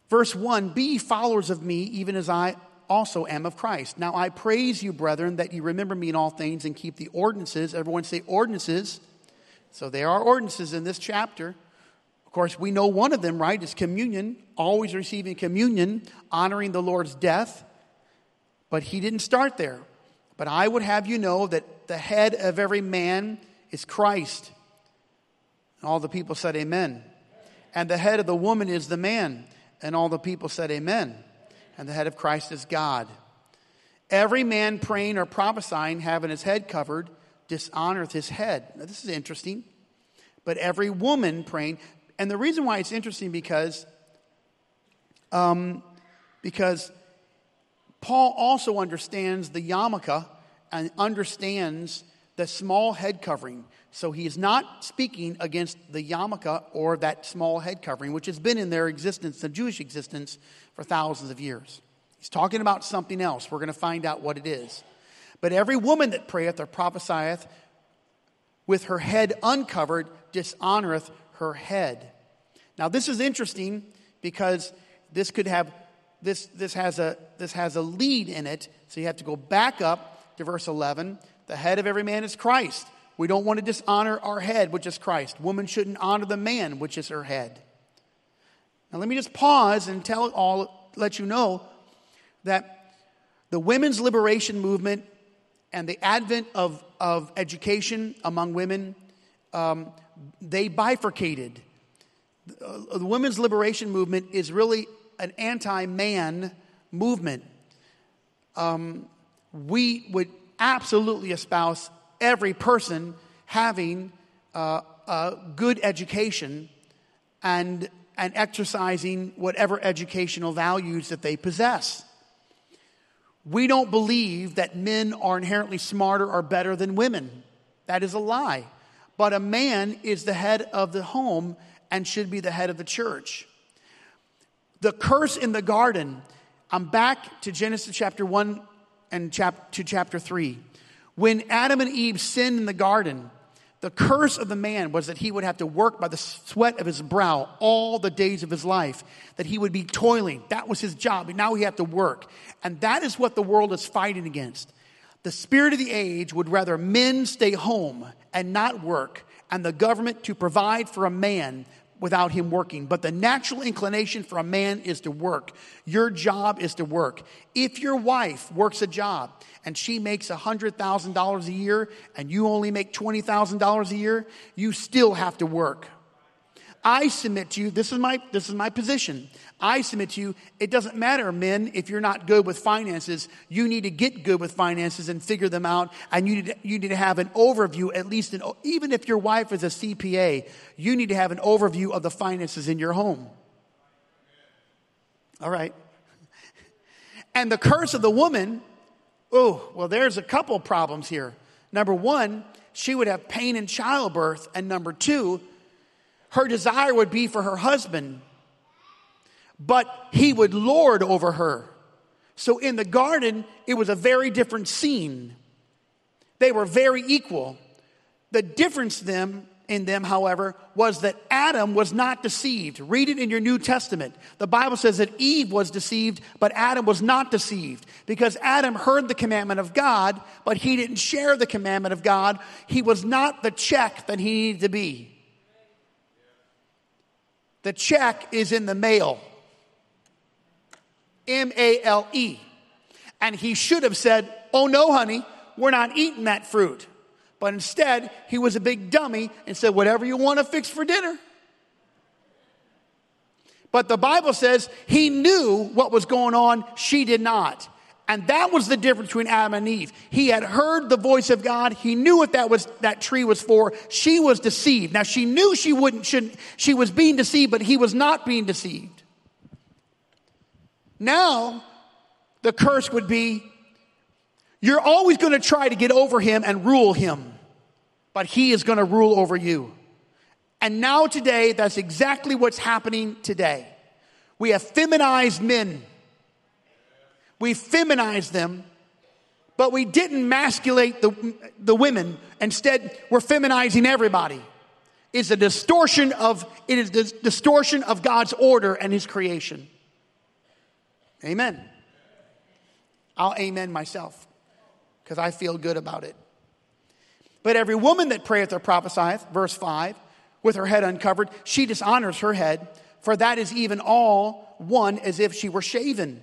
Speaker 1: Verse 1 Be followers of me, even as I also am of Christ. Now I praise you, brethren, that you remember me in all things and keep the ordinances. Everyone say ordinances. So there are ordinances in this chapter. Of course, we know one of them, right? Is communion, always receiving communion, honoring the Lord's death. But he didn't start there. But I would have you know that the head of every man is Christ. And all the people said, Amen. And the head of the woman is the man. And all the people said, Amen. And the head of Christ is God. Every man praying or prophesying, having his head covered, dishonoreth his head. Now, this is interesting. But every woman praying, and the reason why it's interesting because, um, because Paul also understands the yarmulke and understands the small head covering. So he is not speaking against the yarmulke or that small head covering, which has been in their existence, the Jewish existence, for thousands of years. He's talking about something else. We're going to find out what it is. But every woman that prayeth or prophesieth with her head uncovered dishonoreth her head. Now, this is interesting because this could have this, this, has a, this has a lead in it. So you have to go back up to verse 11. The head of every man is Christ. We don't want to dishonor our head, which is Christ. Woman shouldn't honor the man, which is her head. Now, let me just pause and tell all, let you know that the women's liberation movement and the advent of, of education among women, um, they bifurcated. The, the women's liberation movement is really an anti man movement. Um, we would absolutely espouse every person having uh, a good education and, and exercising whatever educational values that they possess. We don't believe that men are inherently smarter or better than women. That is a lie. But a man is the head of the home and should be the head of the church. The curse in the garden, I'm back to Genesis chapter 1 and chap- to chapter 3. When Adam and Eve sinned in the garden, the curse of the man was that he would have to work by the sweat of his brow all the days of his life, that he would be toiling. That was his job. And now he had to work. And that is what the world is fighting against. The spirit of the age would rather men stay home and not work, and the government to provide for a man without him working. But the natural inclination for a man is to work. Your job is to work. If your wife works a job and she makes $100,000 a year and you only make $20,000 a year, you still have to work. I submit to you, this is my, this is my position. I submit to you, it doesn't matter, men, if you're not good with finances. You need to get good with finances and figure them out. And you need to, you need to have an overview, at least, an, even if your wife is a CPA, you need to have an overview of the finances in your home. All right. And the curse of the woman, oh, well, there's a couple problems here. Number one, she would have pain in childbirth. And number two, her desire would be for her husband but he would lord over her. So in the garden, it was a very different scene. They were very equal. The difference them in them, however, was that Adam was not deceived. Read it in your New Testament. The Bible says that Eve was deceived, but Adam was not deceived because Adam heard the commandment of God, but he didn't share the commandment of God. He was not the check that he needed to be. The check is in the mail. M A L E. And he should have said, Oh no, honey, we're not eating that fruit. But instead, he was a big dummy and said, Whatever you want to fix for dinner. But the Bible says he knew what was going on, she did not. And that was the difference between Adam and Eve. He had heard the voice of God. He knew what that was, that tree was for. She was deceived. Now she knew she wouldn't, shouldn't, she was being deceived, but he was not being deceived. Now, the curse would be, you're always going to try to get over him and rule him, but he is going to rule over you. And now today, that's exactly what's happening today. We have feminized men. We feminized them, but we didn't masculate the, the women. Instead, we're feminizing everybody. It's a distortion of, it is the distortion of God's order and his creation. Amen. I'll amen myself because I feel good about it. But every woman that prayeth or prophesieth, verse 5, with her head uncovered, she dishonors her head, for that is even all one as if she were shaven.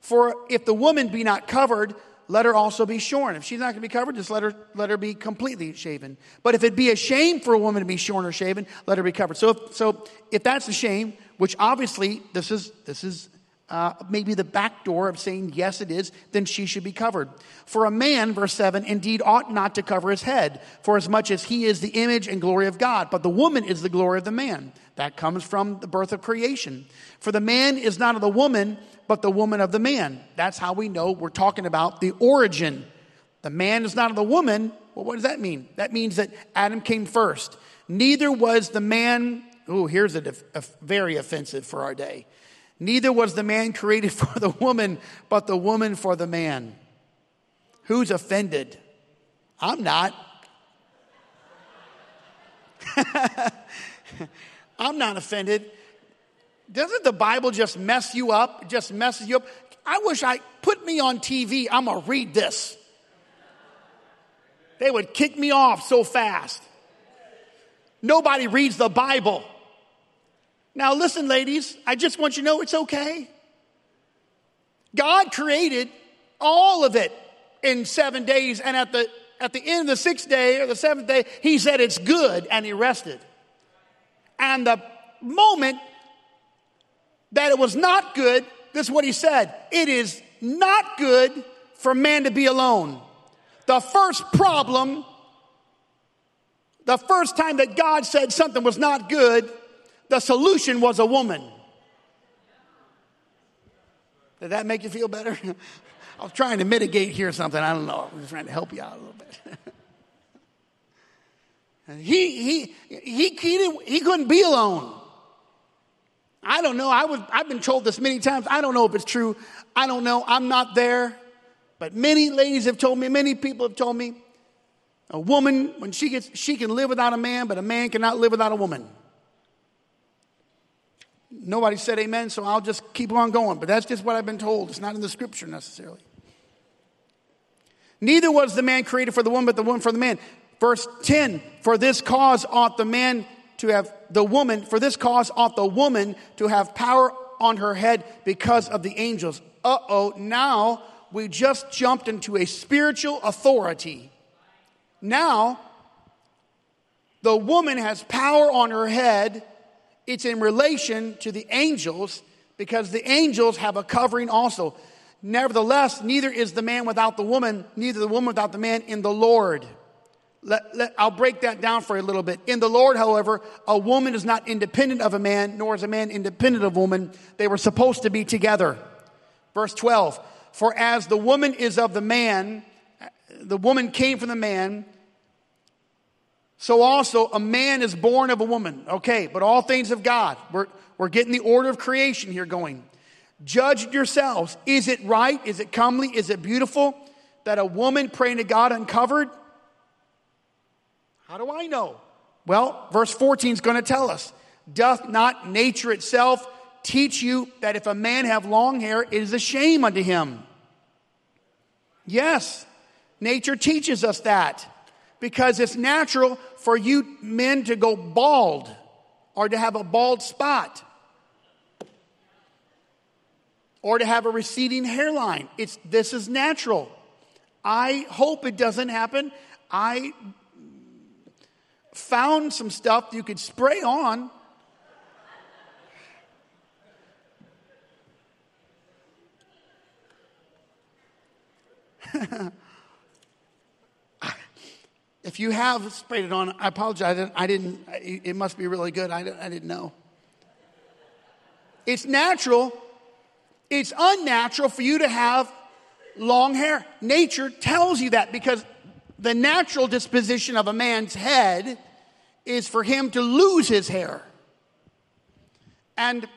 Speaker 1: For if the woman be not covered, let her also be shorn. If she's not going to be covered, just let her, let her be completely shaven. But if it be a shame for a woman to be shorn or shaven, let her be covered. So if, so if that's a shame, which obviously this is, this is uh, maybe the back door of saying, yes, it is, then she should be covered. For a man, verse 7, indeed ought not to cover his head, for as much as he is the image and glory of God. But the woman is the glory of the man. That comes from the birth of creation. For the man is not of the woman, but the woman of the man. That's how we know we're talking about the origin. The man is not of the woman. Well, what does that mean? That means that Adam came first. Neither was the man, oh, here's a, a very offensive for our day. Neither was the man created [LAUGHS] for the woman, but the woman for the man. Who's offended? I'm not. [LAUGHS] I'm not offended. Doesn't the Bible just mess you up? Just messes you up. I wish I put me on TV. I'm going to read this. They would kick me off so fast. Nobody reads the Bible. Now, listen, ladies, I just want you to know it's okay. God created all of it in seven days, and at the, at the end of the sixth day or the seventh day, He said it's good, and He rested. And the moment that it was not good, this is what He said it is not good for man to be alone. The first problem, the first time that God said something was not good, the solution was a woman. Did that make you feel better? [LAUGHS] I was trying to mitigate here something. I don't know. I was trying to help you out a little bit. [LAUGHS] he, he, he, he, he couldn't be alone. I don't know. I was, I've been told this many times. I don't know if it's true. I don't know. I'm not there. But many ladies have told me, many people have told me, a woman, when she gets, she can live without a man, but a man cannot live without a woman. Nobody said amen, so I'll just keep on going. But that's just what I've been told. It's not in the scripture necessarily. Neither was the man created for the woman, but the woman for the man. Verse 10 For this cause ought the man to have the woman, for this cause ought the woman to have power on her head because of the angels. Uh oh, now we just jumped into a spiritual authority. Now, the woman has power on her head it's in relation to the angels because the angels have a covering also. Nevertheless, neither is the man without the woman, neither the woman without the man in the Lord. Let, let, I'll break that down for a little bit. In the Lord, however, a woman is not independent of a man, nor is a man independent of woman. They were supposed to be together. Verse 12 For as the woman is of the man, the woman came from the man, so also a man is born of a woman. Okay, but all things of God. We're, we're getting the order of creation here going. Judge yourselves. Is it right? Is it comely? Is it beautiful that a woman praying to God uncovered? How do I know? Well, verse 14 is going to tell us. Doth not nature itself teach you that if a man have long hair, it is a shame unto him? Yes, nature teaches us that because it's natural for you men to go bald or to have a bald spot or to have a receding hairline. It's, this is natural. I hope it doesn't happen. I found some stuff you could spray on. [LAUGHS] if you have sprayed it on, I apologize. I didn't, it must be really good. I, I didn't know. It's natural. It's unnatural for you to have long hair. Nature tells you that because the natural disposition of a man's head is for him to lose his hair. And,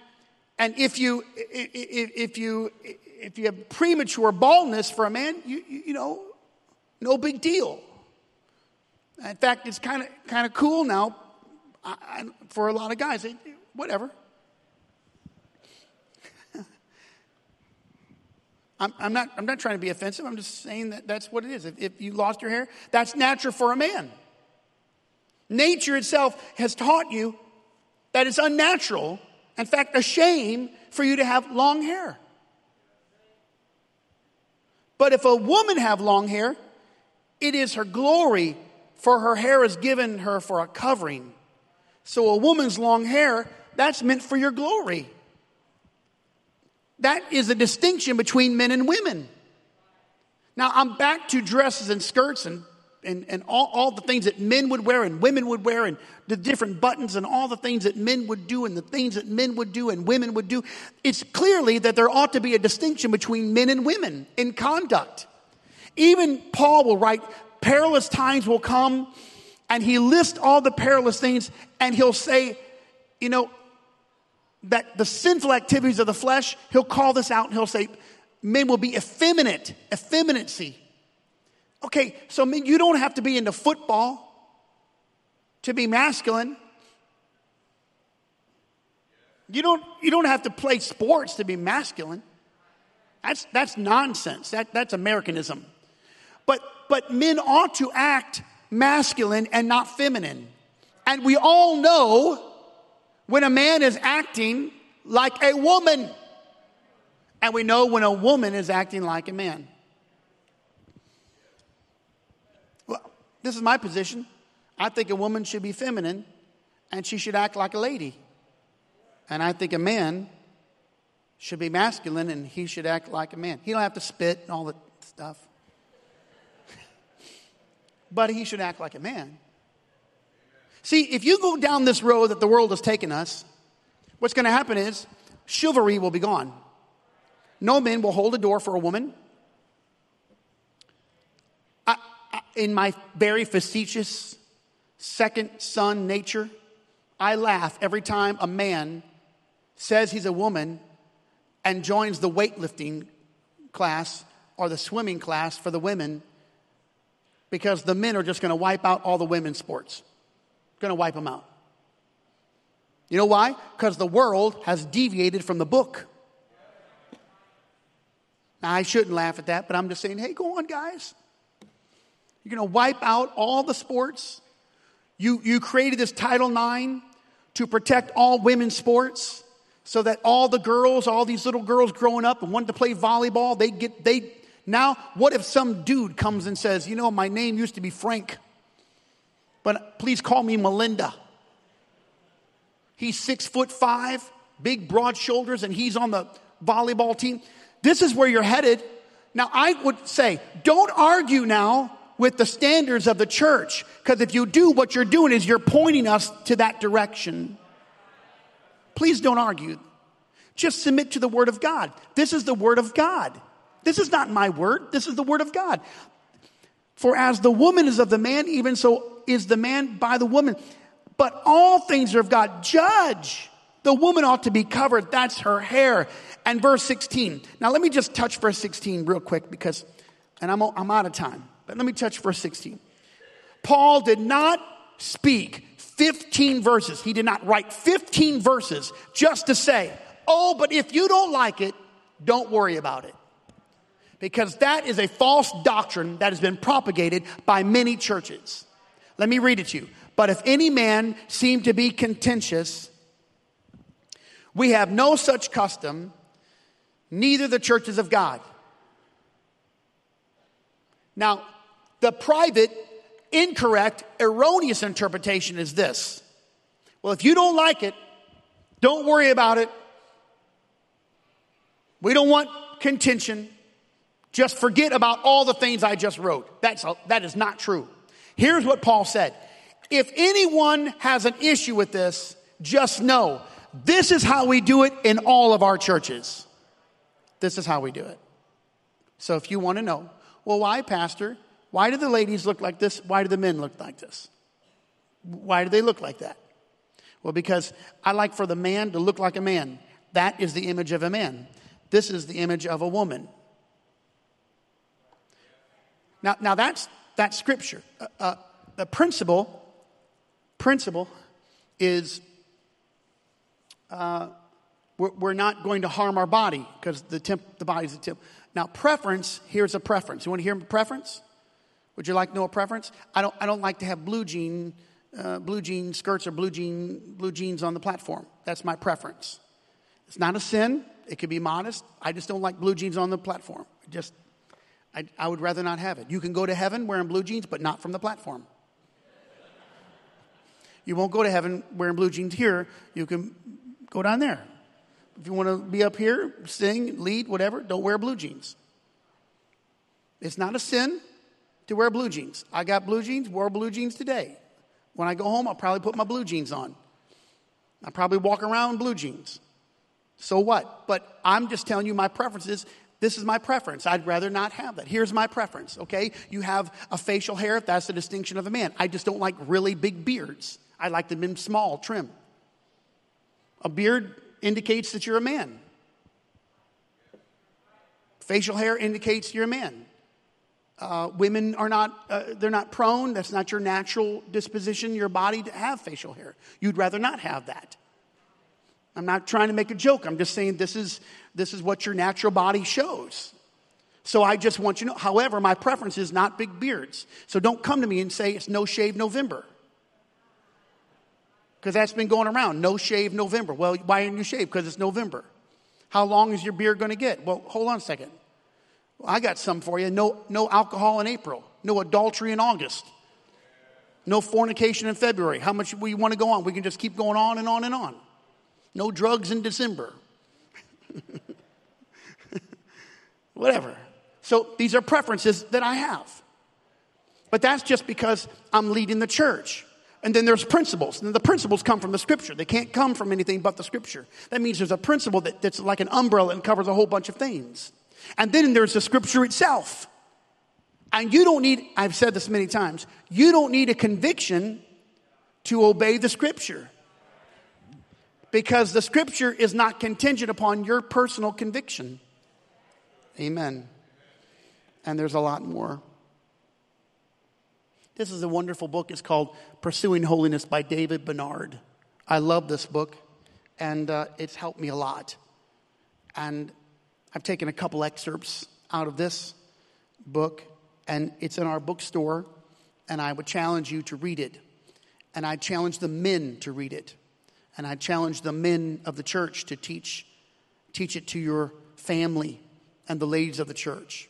Speaker 1: and if you, if you, if you have premature baldness for a man, you, you know, no big deal. In fact, it's kind of kind of cool now I, I, for a lot of guys. It, whatever. [LAUGHS] I'm, I'm, not, I'm not trying to be offensive. I'm just saying that that's what it is. If, if you lost your hair, that's natural for a man. Nature itself has taught you that it's unnatural, in fact, a shame for you to have long hair. But if a woman have long hair, it is her glory, for her hair is given her for a covering. So a woman's long hair, that's meant for your glory. That is a distinction between men and women. Now I'm back to dresses and skirts and and, and all, all the things that men would wear and women would wear and the different buttons and all the things that men would do and the things that men would do and women would do. It's clearly that there ought to be a distinction between men and women in conduct. Even Paul will write, perilous times will come and he lists all the perilous things and he'll say, you know, that the sinful activities of the flesh, he'll call this out and he'll say, men will be effeminate, effeminacy. Okay, so men, you don't have to be into football to be masculine. You don't, you don't have to play sports to be masculine. That's, that's nonsense. That, that's Americanism. But, but men ought to act masculine and not feminine. And we all know when a man is acting like a woman. And we know when a woman is acting like a man. Well, this is my position. I think a woman should be feminine and she should act like a lady. And I think a man should be masculine and he should act like a man. He don't have to spit and all that stuff. But he should act like a man. See, if you go down this road that the world has taken us, what's going to happen is chivalry will be gone. No man will hold a door for a woman. I, I, in my very facetious second son nature, I laugh every time a man says he's a woman and joins the weightlifting class or the swimming class for the women because the men are just going to wipe out all the women's sports going to wipe them out. You know why? Because the world has deviated from the book. Now, I shouldn't laugh at that, but I'm just saying, hey, go on, guys. You're going to wipe out all the sports. You, you created this Title IX to protect all women's sports so that all the girls, all these little girls growing up and wanted to play volleyball, they get, they, now, what if some dude comes and says, you know, my name used to be Frank but please call me Melinda. He's six foot five, big broad shoulders, and he's on the volleyball team. This is where you're headed. Now, I would say, don't argue now with the standards of the church, because if you do, what you're doing is you're pointing us to that direction. Please don't argue. Just submit to the Word of God. This is the Word of God. This is not my word, this is the Word of God. For as the woman is of the man, even so is the man by the woman. But all things are of God. Judge. The woman ought to be covered. That's her hair. And verse 16. Now let me just touch verse 16 real quick because, and I'm, I'm out of time, but let me touch verse 16. Paul did not speak 15 verses. He did not write 15 verses just to say, oh, but if you don't like it, don't worry about it. Because that is a false doctrine that has been propagated by many churches. Let me read it to you. But if any man seem to be contentious, we have no such custom, neither the churches of God. Now, the private, incorrect, erroneous interpretation is this. Well, if you don't like it, don't worry about it. We don't want contention. Just forget about all the things I just wrote. That's, that is not true. Here's what Paul said. If anyone has an issue with this, just know this is how we do it in all of our churches. This is how we do it. So if you want to know, well, why, Pastor? Why do the ladies look like this? Why do the men look like this? Why do they look like that? Well, because I like for the man to look like a man. That is the image of a man. This is the image of a woman. Now, now that's, that's scripture. Uh, uh, the principle, principle is uh, we're, we're, not going to harm our body because the, temp, the body's a temp. Now, preference, here's a preference. You want to hear a preference? Would you like to know a preference? I don't, I don't like to have blue jean, uh, blue jean skirts or blue jean, blue jeans on the platform. That's my preference. It's not a sin. It could be modest. I just don't like blue jeans on the platform. Just, I, I would rather not have it. You can go to heaven wearing blue jeans, but not from the platform. You won't go to heaven wearing blue jeans here. You can go down there. If you want to be up here, sing, lead, whatever, don't wear blue jeans. It's not a sin to wear blue jeans. I got blue jeans, wore blue jeans today. When I go home, I'll probably put my blue jeans on. I probably walk around in blue jeans. So what? But I'm just telling you my preferences. This is my preference. I'd rather not have that. Here's my preference, okay? You have a facial hair, if that's the distinction of a man. I just don't like really big beards. I like them in small, trim. A beard indicates that you're a man. Facial hair indicates you're a man. Uh, women are not, uh, they're not prone. That's not your natural disposition, your body to have facial hair. You'd rather not have that. I'm not trying to make a joke. I'm just saying this is, this is what your natural body shows. So I just want you to know. However, my preference is not big beards. So don't come to me and say it's no shave November. Because that's been going around. No shave November. Well, why aren't you shave? Because it's November. How long is your beard going to get? Well, hold on a second. I got some for you. No, no alcohol in April. No adultery in August. No fornication in February. How much we want to go on? We can just keep going on and on and on. No drugs in December. [LAUGHS] Whatever. So these are preferences that I have. But that's just because I'm leading the church. And then there's principles. And the principles come from the scripture. They can't come from anything but the scripture. That means there's a principle that, that's like an umbrella and covers a whole bunch of things. And then there's the scripture itself. And you don't need, I've said this many times, you don't need a conviction to obey the scripture. Because the scripture is not contingent upon your personal conviction. Amen. And there's a lot more. This is a wonderful book. It's called Pursuing Holiness by David Bernard. I love this book, and uh, it's helped me a lot. And I've taken a couple excerpts out of this book, and it's in our bookstore, and I would challenge you to read it. And I challenge the men to read it. And I challenge the men of the church to teach, teach it to your family and the ladies of the church.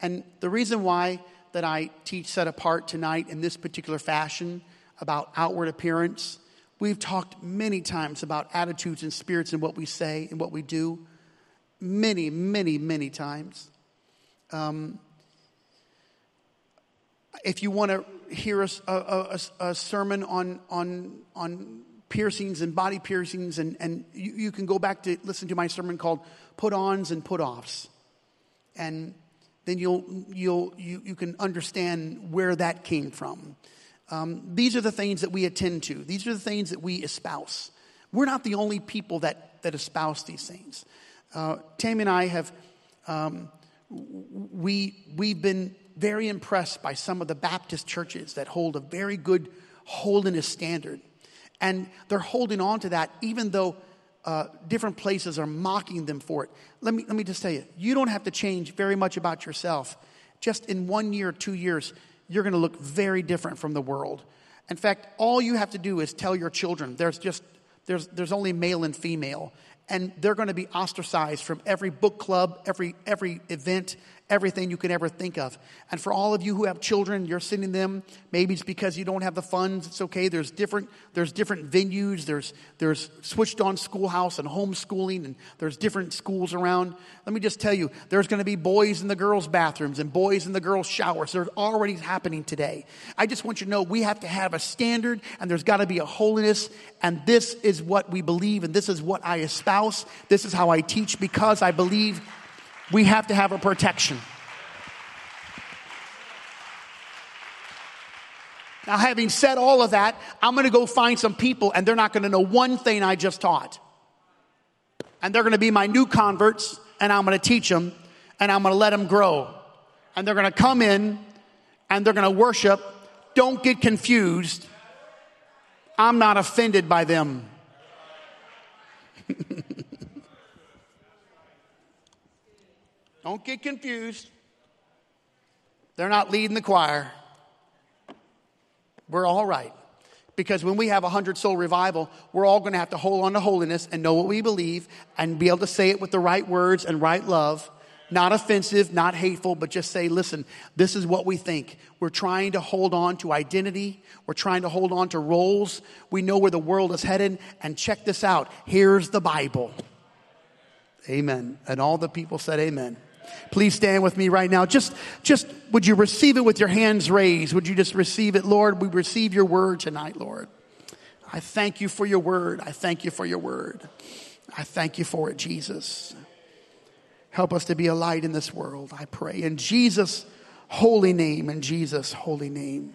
Speaker 1: And the reason why that I teach set apart tonight in this particular fashion about outward appearance. We've talked many times about attitudes and spirits and what we say and what we do. Many, many, many times. Um, if you want to hear a, a, a, a, sermon on, on, on piercings and body piercings, and, and you, you can go back to listen to my sermon called Put Ons and Put Offs. And then you'll, you'll, you, you can understand where that came from. Um, these are the things that we attend to, these are the things that we espouse. We're not the only people that, that espouse these things. Uh, Tammy and I have, um, we, we've been very impressed by some of the Baptist churches that hold a very good holiness standard. And they're holding on to that even though uh, different places are mocking them for it. Let me, let me just tell you, you don't have to change very much about yourself. Just in one year, two years, you're going to look very different from the world. In fact, all you have to do is tell your children there's just there's, there's only male and female, and they're going to be ostracized from every book club, every every event, everything you could ever think of. And for all of you who have children, you're sending them. Maybe it's because you don't have the funds. It's okay. There's different, there's different venues. There's, there's switched on schoolhouse and homeschooling and there's different schools around. Let me just tell you, there's going to be boys in the girls' bathrooms and boys in the girls' showers. They're already happening today. I just want you to know we have to have a standard and there's got to be a holiness. And this is what we believe and this is what I espouse. This is how I teach because I believe we have to have a protection. Now, having said all of that, I'm going to go find some people and they're not going to know one thing I just taught. And they're going to be my new converts and I'm going to teach them and I'm going to let them grow. And they're going to come in and they're going to worship. Don't get confused. I'm not offended by them. [LAUGHS] Don't get confused. They're not leading the choir. We're all right. Because when we have a hundred soul revival, we're all going to have to hold on to holiness and know what we believe and be able to say it with the right words and right love. Not offensive, not hateful, but just say, listen, this is what we think. We're trying to hold on to identity. We're trying to hold on to roles. We know where the world is headed. And check this out. Here's the Bible. Amen. And all the people said, Amen. Please stand with me right now. Just, just, would you receive it with your hands raised? Would you just receive it? Lord, we receive your word tonight, Lord. I thank you for your word. I thank you for your word. I thank you for it, Jesus. Help us to be a light in this world, I pray. In Jesus' holy name, in Jesus' holy name.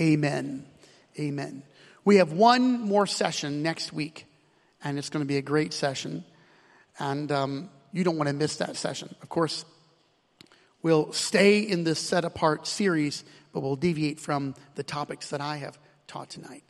Speaker 1: Amen. Amen. We have one more session next week, and it's going to be a great session. And um, you don't want to miss that session. Of course, we'll stay in this set apart series, but we'll deviate from the topics that I have taught tonight.